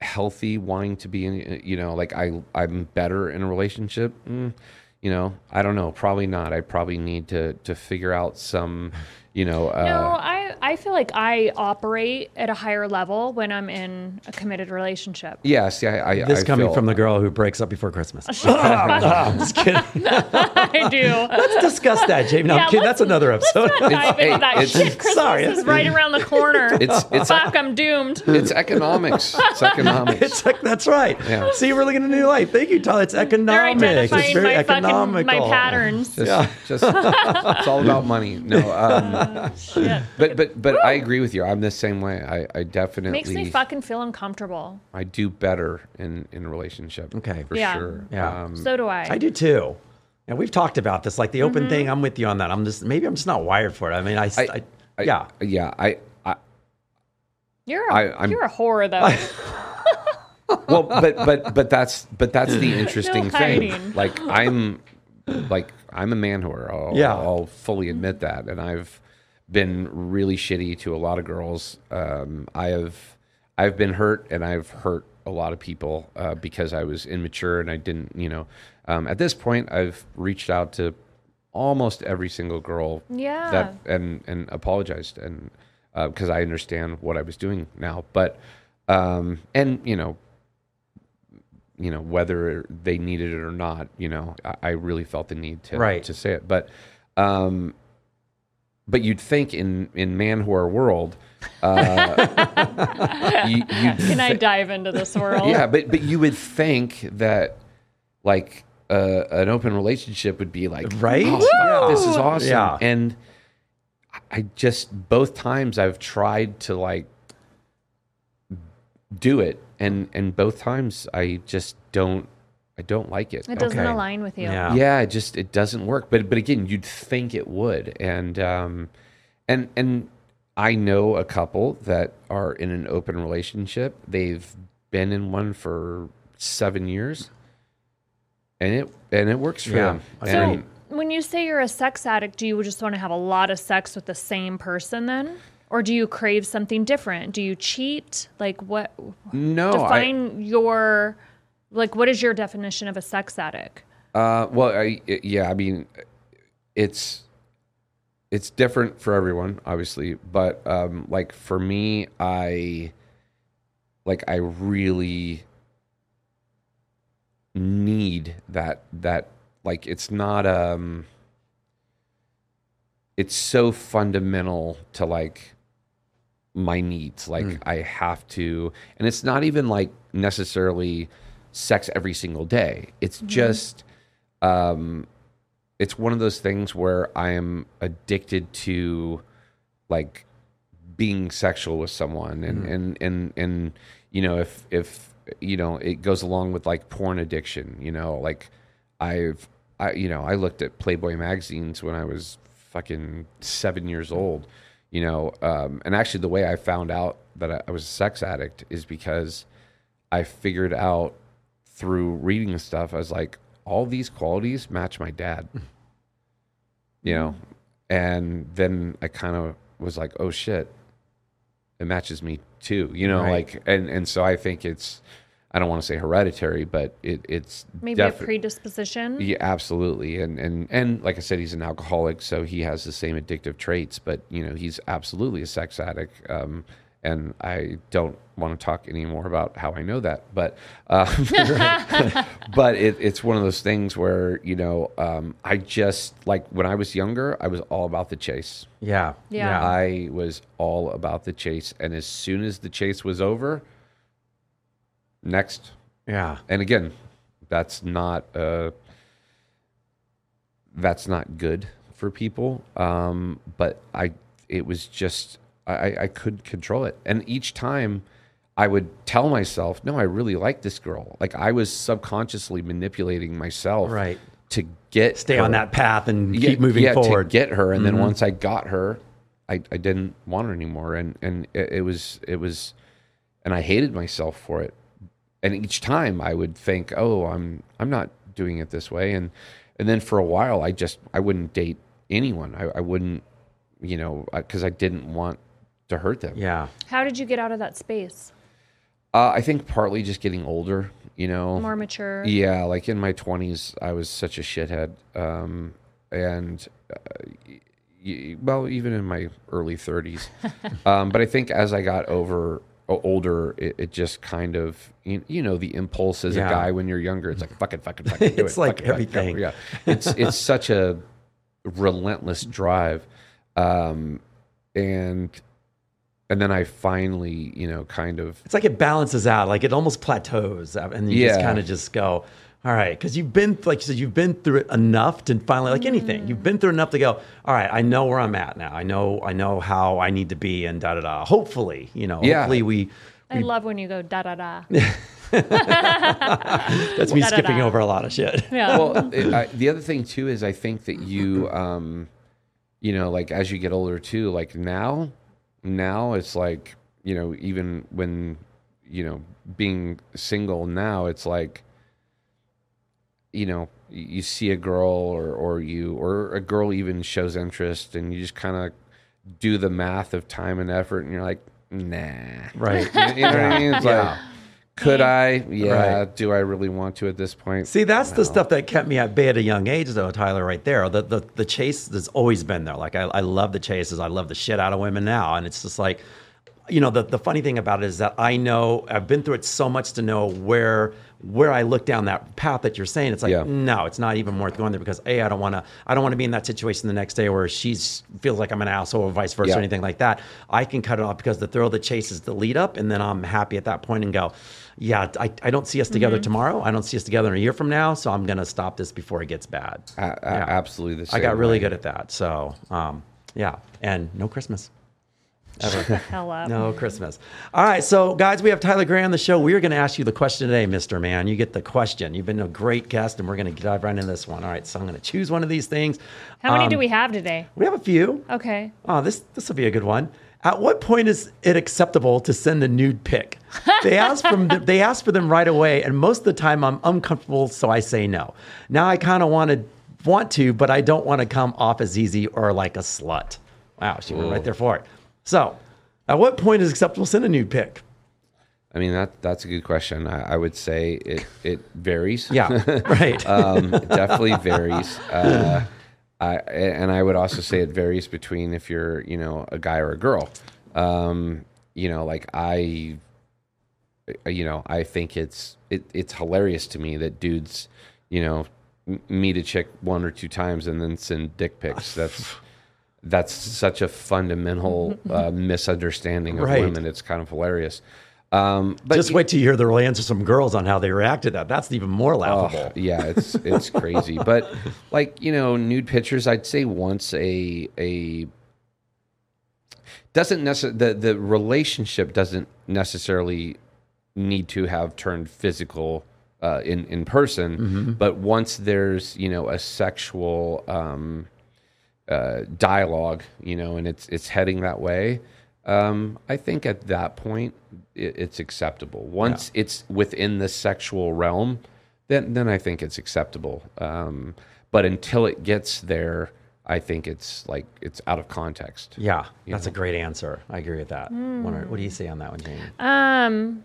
healthy wanting to be in you know like i i'm better in a relationship? Mm, you know i don't know probably not. I probably need to to figure out some you know uh No, I, I feel like I operate at a higher level when I'm in a committed relationship. Yes yeah see i i This I coming feel- from the girl who breaks up before Christmas. [laughs] [laughs] I'm just kidding. [laughs] I do. Let's discuss that, Jamie. No, Yeah, I'm kidding. let's- That's another episode. Dive into that it's- shit. Christmas sorry. is right around the corner. It's- it's- Fuck, I'm doomed. it's economics it's economics It's like, that's right. Yeah. See, you're living in a new life. Thank you, Tyler. It's They're. It's identifying very my fucking my patterns. just, just it's all about money no um Shit. [laughs] but but but i agree with you i'm the same way i i definitely Makes me fucking feel uncomfortable. i do better in in a relationship Okay. for Yeah. sure Yeah. um, So do I. I do too. And we've talked about this, like the open Mm-hmm. thing. I'm with you on that. I'm just maybe I'm just not wired for it. I mean, I, I- I- I- yeah. yeah i i You're a, I- I'm- you're a whore though. [laughs] well but but but that's but that's the [laughs] interesting No thing like i'm like i'm a man whore I'll, Yeah. I'll fully admit that and i've been really shitty to a lot of girls um i have i've been hurt and i've hurt a lot of people uh, because i was immature and i didn't you know um, at this point i've reached out to almost every single girl Yeah. that and and apologized and because I understand what I was doing now, but um, and you know, you know whether they needed it or not, you know, I, I really felt the need to Right. to say it, but um, but you'd think in in man whore world, uh, [laughs] you, you'd Can I thi- dive into this world? yeah, but but you would think that like uh, an open relationship would be like Right? "Oh, Yeah. this is awesome Yeah. and I just both times I've tried to like do it and and both times I just don't I don't like it. It doesn't Okay. align with you. Yeah. Yeah, it just it doesn't work. But but again, you'd think it would. And um and and I know a couple that are in an open relationship. They've been in one for 7 years. And it and it works for Yeah. them. So- So And when you say you're a sex addict, do you just want to have a lot of sex with the same person then? Or do you crave something different? Do you cheat? Like what no, I, define your Like, what is your definition of a sex addict? Uh, well, I, it- yeah, I mean, it's it's different for everyone, obviously, but um, like for me, I like I really need that that like it's not um it's so fundamental to like my needs like i have to and it's not even like necessarily sex every single day. It's just um it's one of those things where i am addicted to like being sexual with someone and and and and you know if if you know it goes along with like porn addiction you know like i've i you know i looked at playboy magazines when i was fucking 7 years old you know um and actually the way i found out that i, I was a sex addict is because i figured out through reading stuff i was like all these qualities match my dad. [laughs] You know? And then i kind of was like oh shit. It matches me too you know? Right. like and and so i think it's i don't want to say hereditary but it it's Maybe defi- a predisposition. yeah absolutely. And and and like i said he's an alcoholic so he has the same addictive traits but you know he's absolutely a sex addict. Um and i don't want to talk anymore about how i know that but um, [laughs] [laughs] but it, it's one of those things where you know um, i just like when i was younger i was all about the chase Yeah. Yeah. I was all about the chase, and as soon as the chase was over, next. Yeah. And again, that's not uh, that's not good for people. Um, but I, it was just I, I couldn't control it, and each time I would tell myself, "No, I really like this girl." Like I was subconsciously manipulating myself, Right. to get Stay on that path and yeah, keep moving yeah, forward. to get her and then Mhm. once i got her I, I didn't want her anymore and and it, it was it was and i hated myself for it and each time i would think oh i'm i'm not doing it this way and and then for a while i just i wouldn't date anyone i, I wouldn't you know because I, didn't want to hurt them yeah. How did you get out of that space? uh, i think partly just getting older you know More mature. Yeah, like in my twenties, I was such a shithead, um, and uh, y- y- well, even in my early thirties. [laughs] um, but I think as I got over o- older, it, it just kind of you, you know the impulse as Yeah. a guy when you're younger, it's like fucking, fucking, fucking. Do [laughs] It's it, like fucking, fucking, everything. Yeah, it's [laughs] it's such a relentless drive, um, and and then I finally, you know, kind of It's like it balances out, like it almost plateaus, uh, and you just kind of just go, all right, because you've been, like you said, you've been through it enough to finally, like anything, you've been through enough to go, all right, I know where I'm at now. I know, I know how I need to be, and da da da. Hopefully, you know, Yeah. hopefully we. I love when you go da da da. [laughs] That's me Da, da, skipping da. over a lot of shit. Yeah. well, it, I, the other thing too is I think that you, um, you know, like as you get older too, like now, now it's like you know, even when you know being single now, it's like you know you see a girl or or you or a girl even shows interest, and you just kind of do the math of time and effort, and you're like, nah, right. you, [laughs] you know what I mean? It's Yeah. like. Could I? Yeah. Right. Do I really want to at this point? See, that's the stuff that kept me at bay at a young age, though, Tyler. Right there, the the, the chase has always been there. Like I, I love the chases. I love the shit out of women now, and it's just like, you know, the the funny thing about it is that I know I've been through it so much to know where where I look down that path that you're saying. It's like, Yeah. no, it's not even worth going there because a I don't want to I don't want to be in that situation the next day where she feels like I'm an asshole or vice versa Yeah. or anything like that. I can cut it off because the thrill of the chase is the lead up, and then I'm happy at that point and go, yeah, I, I don't see us together tomorrow. I don't see us together in a year from now, so I'm gonna stop this before it gets bad. A- a- absolutely the I got really way. good at that. So um, yeah, and no Christmas. Shut [laughs] the hell up. No Christmas. All right, so guys, we have Tyler Grey on the show. We are going to ask you the question today, Mister Man. You get the question. You've been a great guest, and we're going to dive right into this one. All right, so I'm going to choose one of these things. How many Um, do we have today? We have a few. Okay. Oh, this this will be a good one. At what point is it acceptable to send a nude pic? [laughs] They ask from they ask for them right away, and most of the time I'm uncomfortable, so I say no. Now I kind of want to want to, but I don't want to come off as easy or like a slut. Wow, she went right there for it. So, at what point is acceptable to send a nude pic? I mean that that's a good question. I, I would say it it varies. Yeah, [laughs] right. um, it definitely varies. Uh, I, and I would also say it varies between if you're, you know, a guy or a girl. Um, you know, like I, you know, I think it's it, it's hilarious to me that dudes, you know, m- meet a chick one or two times and then send dick pics. [laughs] That's that's such a fundamental uh, misunderstanding of Right. women. It's kind of hilarious. Um, but Just wait till you hear the real answer from girls on how they react to that. That's even more laughable. Oh, yeah, it's it's [laughs] crazy. But like you know, nude pictures. I'd say once a a doesn't necessarily the the relationship doesn't necessarily need to have turned physical uh, in in person. Mm-hmm. But once there's you know a sexual um, uh, dialogue, you know, and it's it's heading that way. Um, I think at that point it, it's acceptable. Once it's within the sexual realm, then then I think it's acceptable. Um, but until it gets there, I think it's like it's out of context. Yeah, that's a great answer. I agree with that. Wonder- What do you say on that one, Jamie? Um,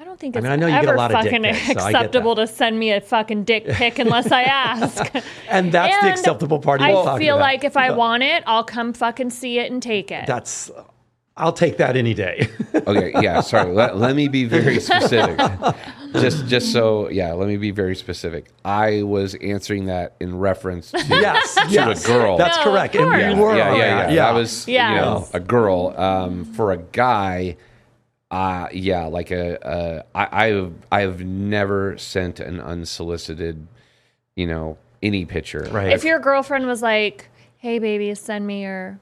I don't think I it's mean, I know you ever get a lot of dick fucking pics, so I get acceptable that. to send me a fucking dick pic unless I ask. [laughs] And that's the acceptable part I feel about. like if I want it, I'll come fucking see it and take it. That's, I'll take that any day. [laughs] Okay, yeah, sorry. Let, let me be very specific. just just so yeah, let me be very specific. I was answering that in reference to yes, yes. girl. That's No, correct. of And course. you yeah, were yeah, on yeah, that. yeah. That was Yes. you know a girl. Um, for a guy, uh, yeah, like a, uh, I, I've I've never sent an unsolicited, you know, any picture. Right. if your girlfriend was like, "Hey, baby, send me your," like,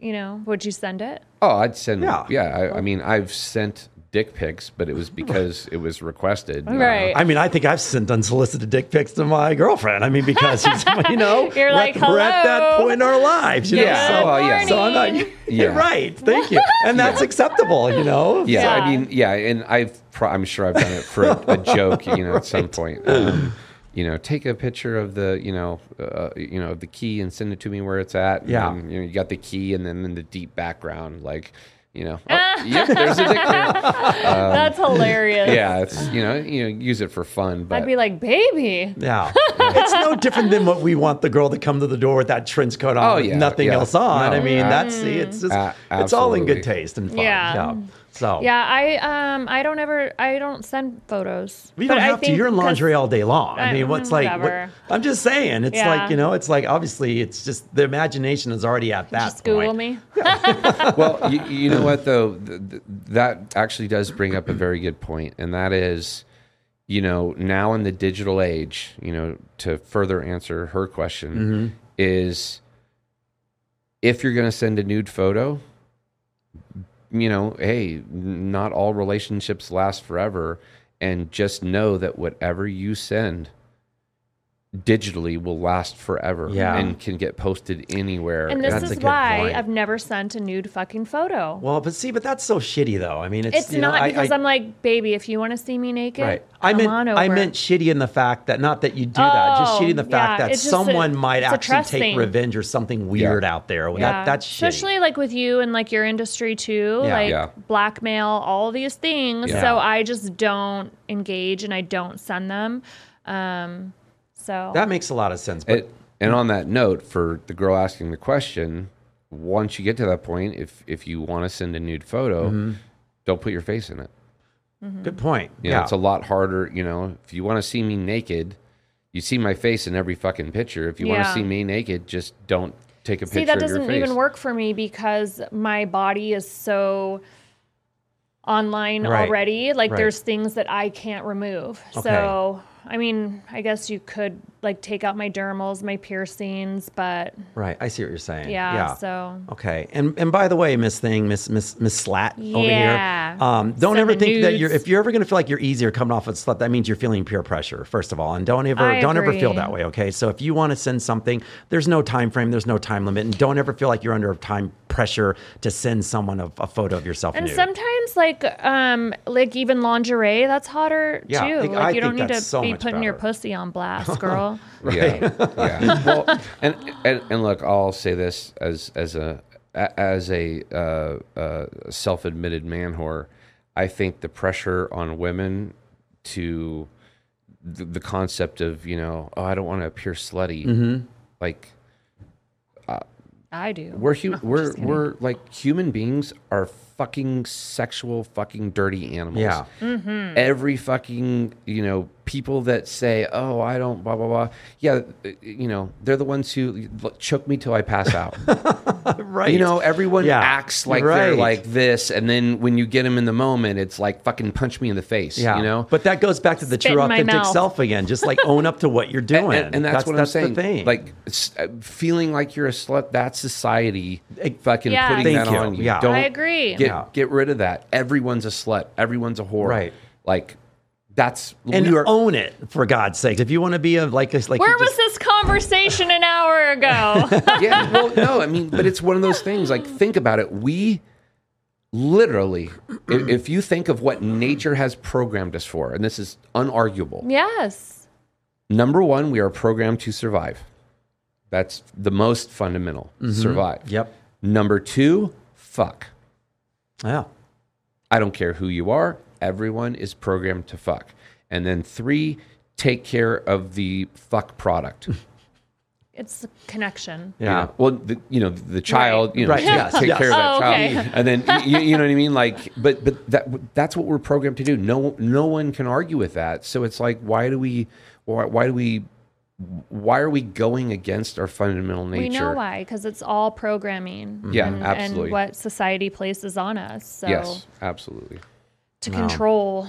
you know, would you send it? Oh, I'd send. Yeah. Yeah, I, I mean, I've sent dick pics, but it was [laughs] because it was requested. you know. Right. I mean, I think I've sent unsolicited dick pics to my girlfriend. I mean, because she's, [laughs] you know, [laughs] You're we're, like, at, we're at that point in our lives. You Yeah, know? So, well, yeah. so I'm not, Morning. you're Yeah. right. Thank you. And that's acceptable, you know? Yeah, Yeah. I mean, yeah, and I've pro- I'm sure I've done it for a, a joke, you know, at some point. Um, you know, take a picture of the, you know, uh, you know, the key and send it to me where it's at. And Yeah. then, you know, you got the key, and then in the deep background, like, you know, oh, [laughs] yep, there's a dick there. [laughs] That's hilarious. Um, Yeah, it's you know, you know, use it for fun, but I'd be like, "Baby, Yeah. [laughs] it's no different than what we want the girl to come to the door with that trench coat on Oh, yeah, nothing yeah. else on. No, I mean, a- that's see, it's just A- it's all in good taste and fun. Yeah. So yeah, I um, I don't ever, I don't send photos. You But don't I have to. think You're in lingerie all day long. I I- mean, what's like? What. I'm just saying. It's Yeah. like you know. It's like obviously, it's just the imagination is already at that Just Google point. me. [laughs] [laughs] well, you, you know what though, Th- th- that actually does bring up a very good point, and that is, you know, now in the digital age, you know, to further answer her question, Mm-hmm. is if you're going to send a nude photo, you know, hey, not all relationships last forever, and just know that whatever you send digitally will last forever Yeah. and can get posted anywhere. And this That's a is good why point. I've never sent a nude fucking photo. Well, but see, but that's so shitty though. I mean, it's it's you know, not I- because I, I, am like, baby, if you want to see me naked, Right. I come meant on over. I meant shitty in the fact that not that you do that, just Oh, shitty in the fact yeah, that it's just a- someone might actually take thing. revenge or something weird out there. That that's shitty. especially like with you and like your industry too, Yeah. like Yeah. blackmail, all these things. Yeah. So I just don't engage and I don't send them. Um, so that makes a lot of sense. But It, and on that note, for the girl asking the question, once you get to that point, if if you want to send a nude photo, Mm-hmm. don't put your face in it. good point. You know, yeah, it's a lot harder. You know, if you want to see me naked, you see my face in every fucking picture. If you want to see me naked, just don't take a see picture that of your doesn't face. even work for me because my body is so online Right. already. Like Right. there's things that I can't remove. Okay. So I mean, I guess you could like take out my dermals, my piercings, but right. I see what you're saying. yeah, yeah. so Okay, and and by the way, Miss Thing, Miss Miss Miss Slat over here, um, don't Send ever think that you're if you're ever going to feel like you're easier coming off a slut, that means you're feeling peer pressure. First of all, and don't ever I don't ever feel that way. Okay, so if you want to send something, there's no time frame, there's no time limit, and don't ever feel like you're under time pressure to send someone a, a photo of yourself. And nude. sometimes, like, um, like even lingerie, that's hotter Yeah, too. I- Like, I you don't need to so be much putting your pussy on blast, [laughs] girl. Yeah, yeah. [laughs] Well, and, and and look, I'll say this as as a a- as a uh, uh, self-admitted man whore. I think the pressure on women to the, the concept of you know oh I don't want to appear slutty Mm-hmm. like I do. we're hu- [laughs] we're we're like human beings are fucking sexual fucking dirty animals. Yeah. Mm-hmm. Every fucking you know people that say oh I don't blah blah blah yeah uh, you know they're the ones who choke me till I pass out. [laughs] right. You know, everyone Yeah. acts like they're like this, and then when you get them in the moment, it's like fucking punch me in the face. Yeah. You know, But that goes back to the Spit true authentic self again. Just like own up to what you're doing. and, and that's, what I'm saying. The thing. Like uh, feeling like you're a slut. That's society fucking Yeah. putting Thank that you. on you. Yeah. Don't I agree. Get Yeah. get rid of that. Everyone's a slut. Everyone's a whore. Right. Like that's and we are. own it for God's sake. If you want to be a like a like Where was just- this conversation an hour ago? [laughs] yeah. Well, no. I mean, but it's one of those things. Like think about it. We literally, if, if you think of what nature has programmed us for, and this is unarguable. yes. Number one, we are programmed to survive. That's the most fundamental. Mm-hmm. Survive. Yep. Number two, fuck. Yeah. I don't care who you are. Everyone is programmed to fuck. And then three, take care of the fuck product. [laughs] It's a connection. Yeah. know? Well, the, you know, the child, you know, Right, take, yes, take yes. care of that Oh, child. okay. And then, you, you know what I mean? Like, [laughs] but, but that, that's what we're programmed to do. No, no one can argue with that. So it's like, why do we, why, why do we, why are we going against our fundamental nature? We know why, because it's all programming. Mm-hmm. Yeah, and, absolutely. And what society places on us. So Yes, absolutely. to control.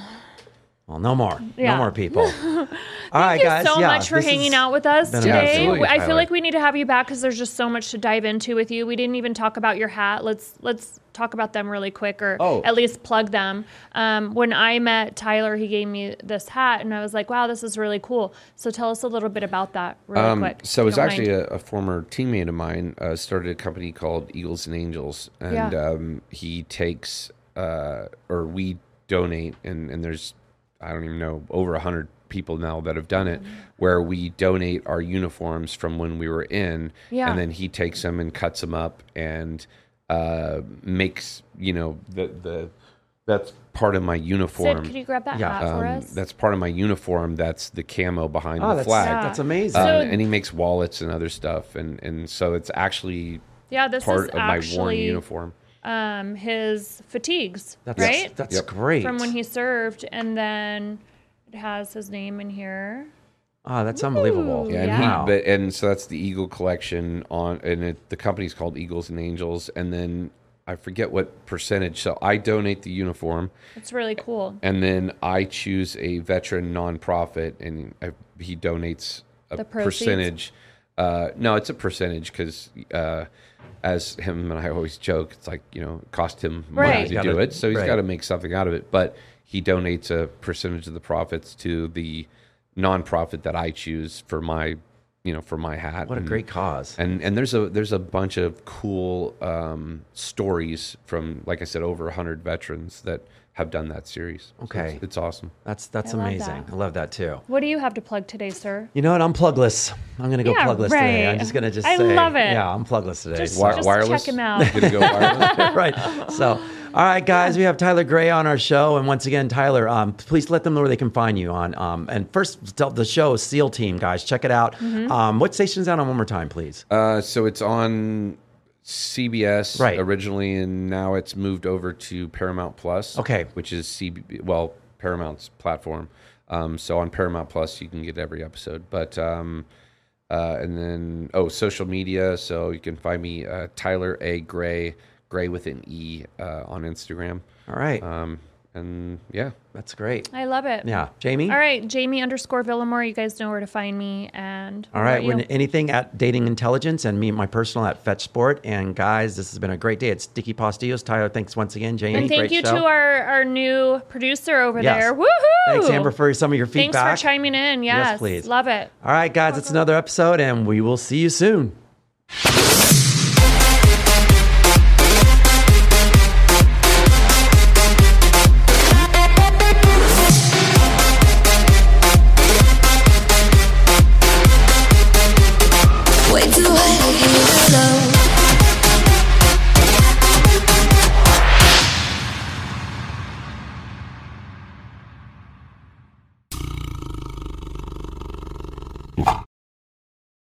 Well, no more. Yeah. No more people. [laughs] All right, Thank you guys. so yeah, much for hanging out with us today. amazing. Absolutely, I Tyler. feel like we need to have you back because there's just so much to dive into with you. We didn't even talk about your hat. Let's let's talk about them really quick, or Oh. at least plug them. Um, when I met Tyler, he gave me this hat, and I was like, "Wow, this is really cool." So tell us a little bit about that, really Um, quick. so if it's actually a, a former teammate of mine uh, started a company called Eagles and Angels, and Yeah. um, he takes uh, or we donate, and, and there's I don't even know over a hundred people now that have done it, Mm-hmm. where we donate our uniforms from when we were in, Yeah. and then he takes them and cuts them up and uh, makes you know the the that's part of my uniform. Sid, could you grab that Yeah, hat for Um, us? that's part of my uniform. That's the camo behind Oh, the that's, flag. that's amazing. Um, So- and he makes wallets and other stuff, and and so it's actually yeah, this part is of my worn uniform. Um, his fatigues, that's right? that's Yep. great. From when he served, and then it has his name in here. oh, that's unbelievable. Yeah, and Yeah. he but and so that's the Eagle collection on, and it, the company's called Eagles and Angels, and then I forget what percentage. So I donate the uniform, It's really cool. and then I choose a veteran nonprofit, and I, he donates a The proceeds? percentage. Uh, no, it's a percentage because. Uh, as him and I always joke, it's like you know, it cost him money Right. to Gotta- do it, so he's right. got to make something out of it. But he donates a percentage of the profits to the nonprofit that I choose for my, you know, for my hat. What a And- great cause. And and there's a there's a bunch of cool um, stories from, like I said, over hundred veterans that have done that series. So Okay. it's, it's awesome. That's that's I love amazing. that. I love that too. What do you have to plug today, sir? You know what? I'm plugless. I'm gonna go Yeah, plugless today. I'm just gonna just I say, love it. Yeah, I'm plugless today. Just, Wi- just wireless? check him out. Go [laughs] right. So, all right, guys, we have Tyler Grey on our show, and once again, Tyler, um, please let them know where they can find you on. Um, and first, tell the show SEAL Team, guys, check it out. Mm-hmm. Um, what station's that on? One more time, please. Uh, so it's on CBS Right. originally, and now it's moved over to Paramount Plus. Okay. which is CB well Paramount's platform. Um, so on Paramount Plus, you can get every episode. But um, uh, and then oh, social media. So you can find me uh, Tyler A Grey, Grey with an E uh, on Instagram. All right, Um, and yeah, that's great. I love it. Yeah, Jamie. All right, Jamie underscore Villamore. You guys know where to find me. And All what right, about when anything at Dating Intelligence and me, my personal at Fetch Sport. And guys, this has been a great day. It's Dicky Postillos. Tyler, thanks once again, Jamie. and thank great you show. to our, our new producer over Yes. there. Woohoo! Thanks, Amber, for some of your feedback. Thanks for chiming in. Yes, please. Love it. All right, guys, it's another episode, and we will see you soon.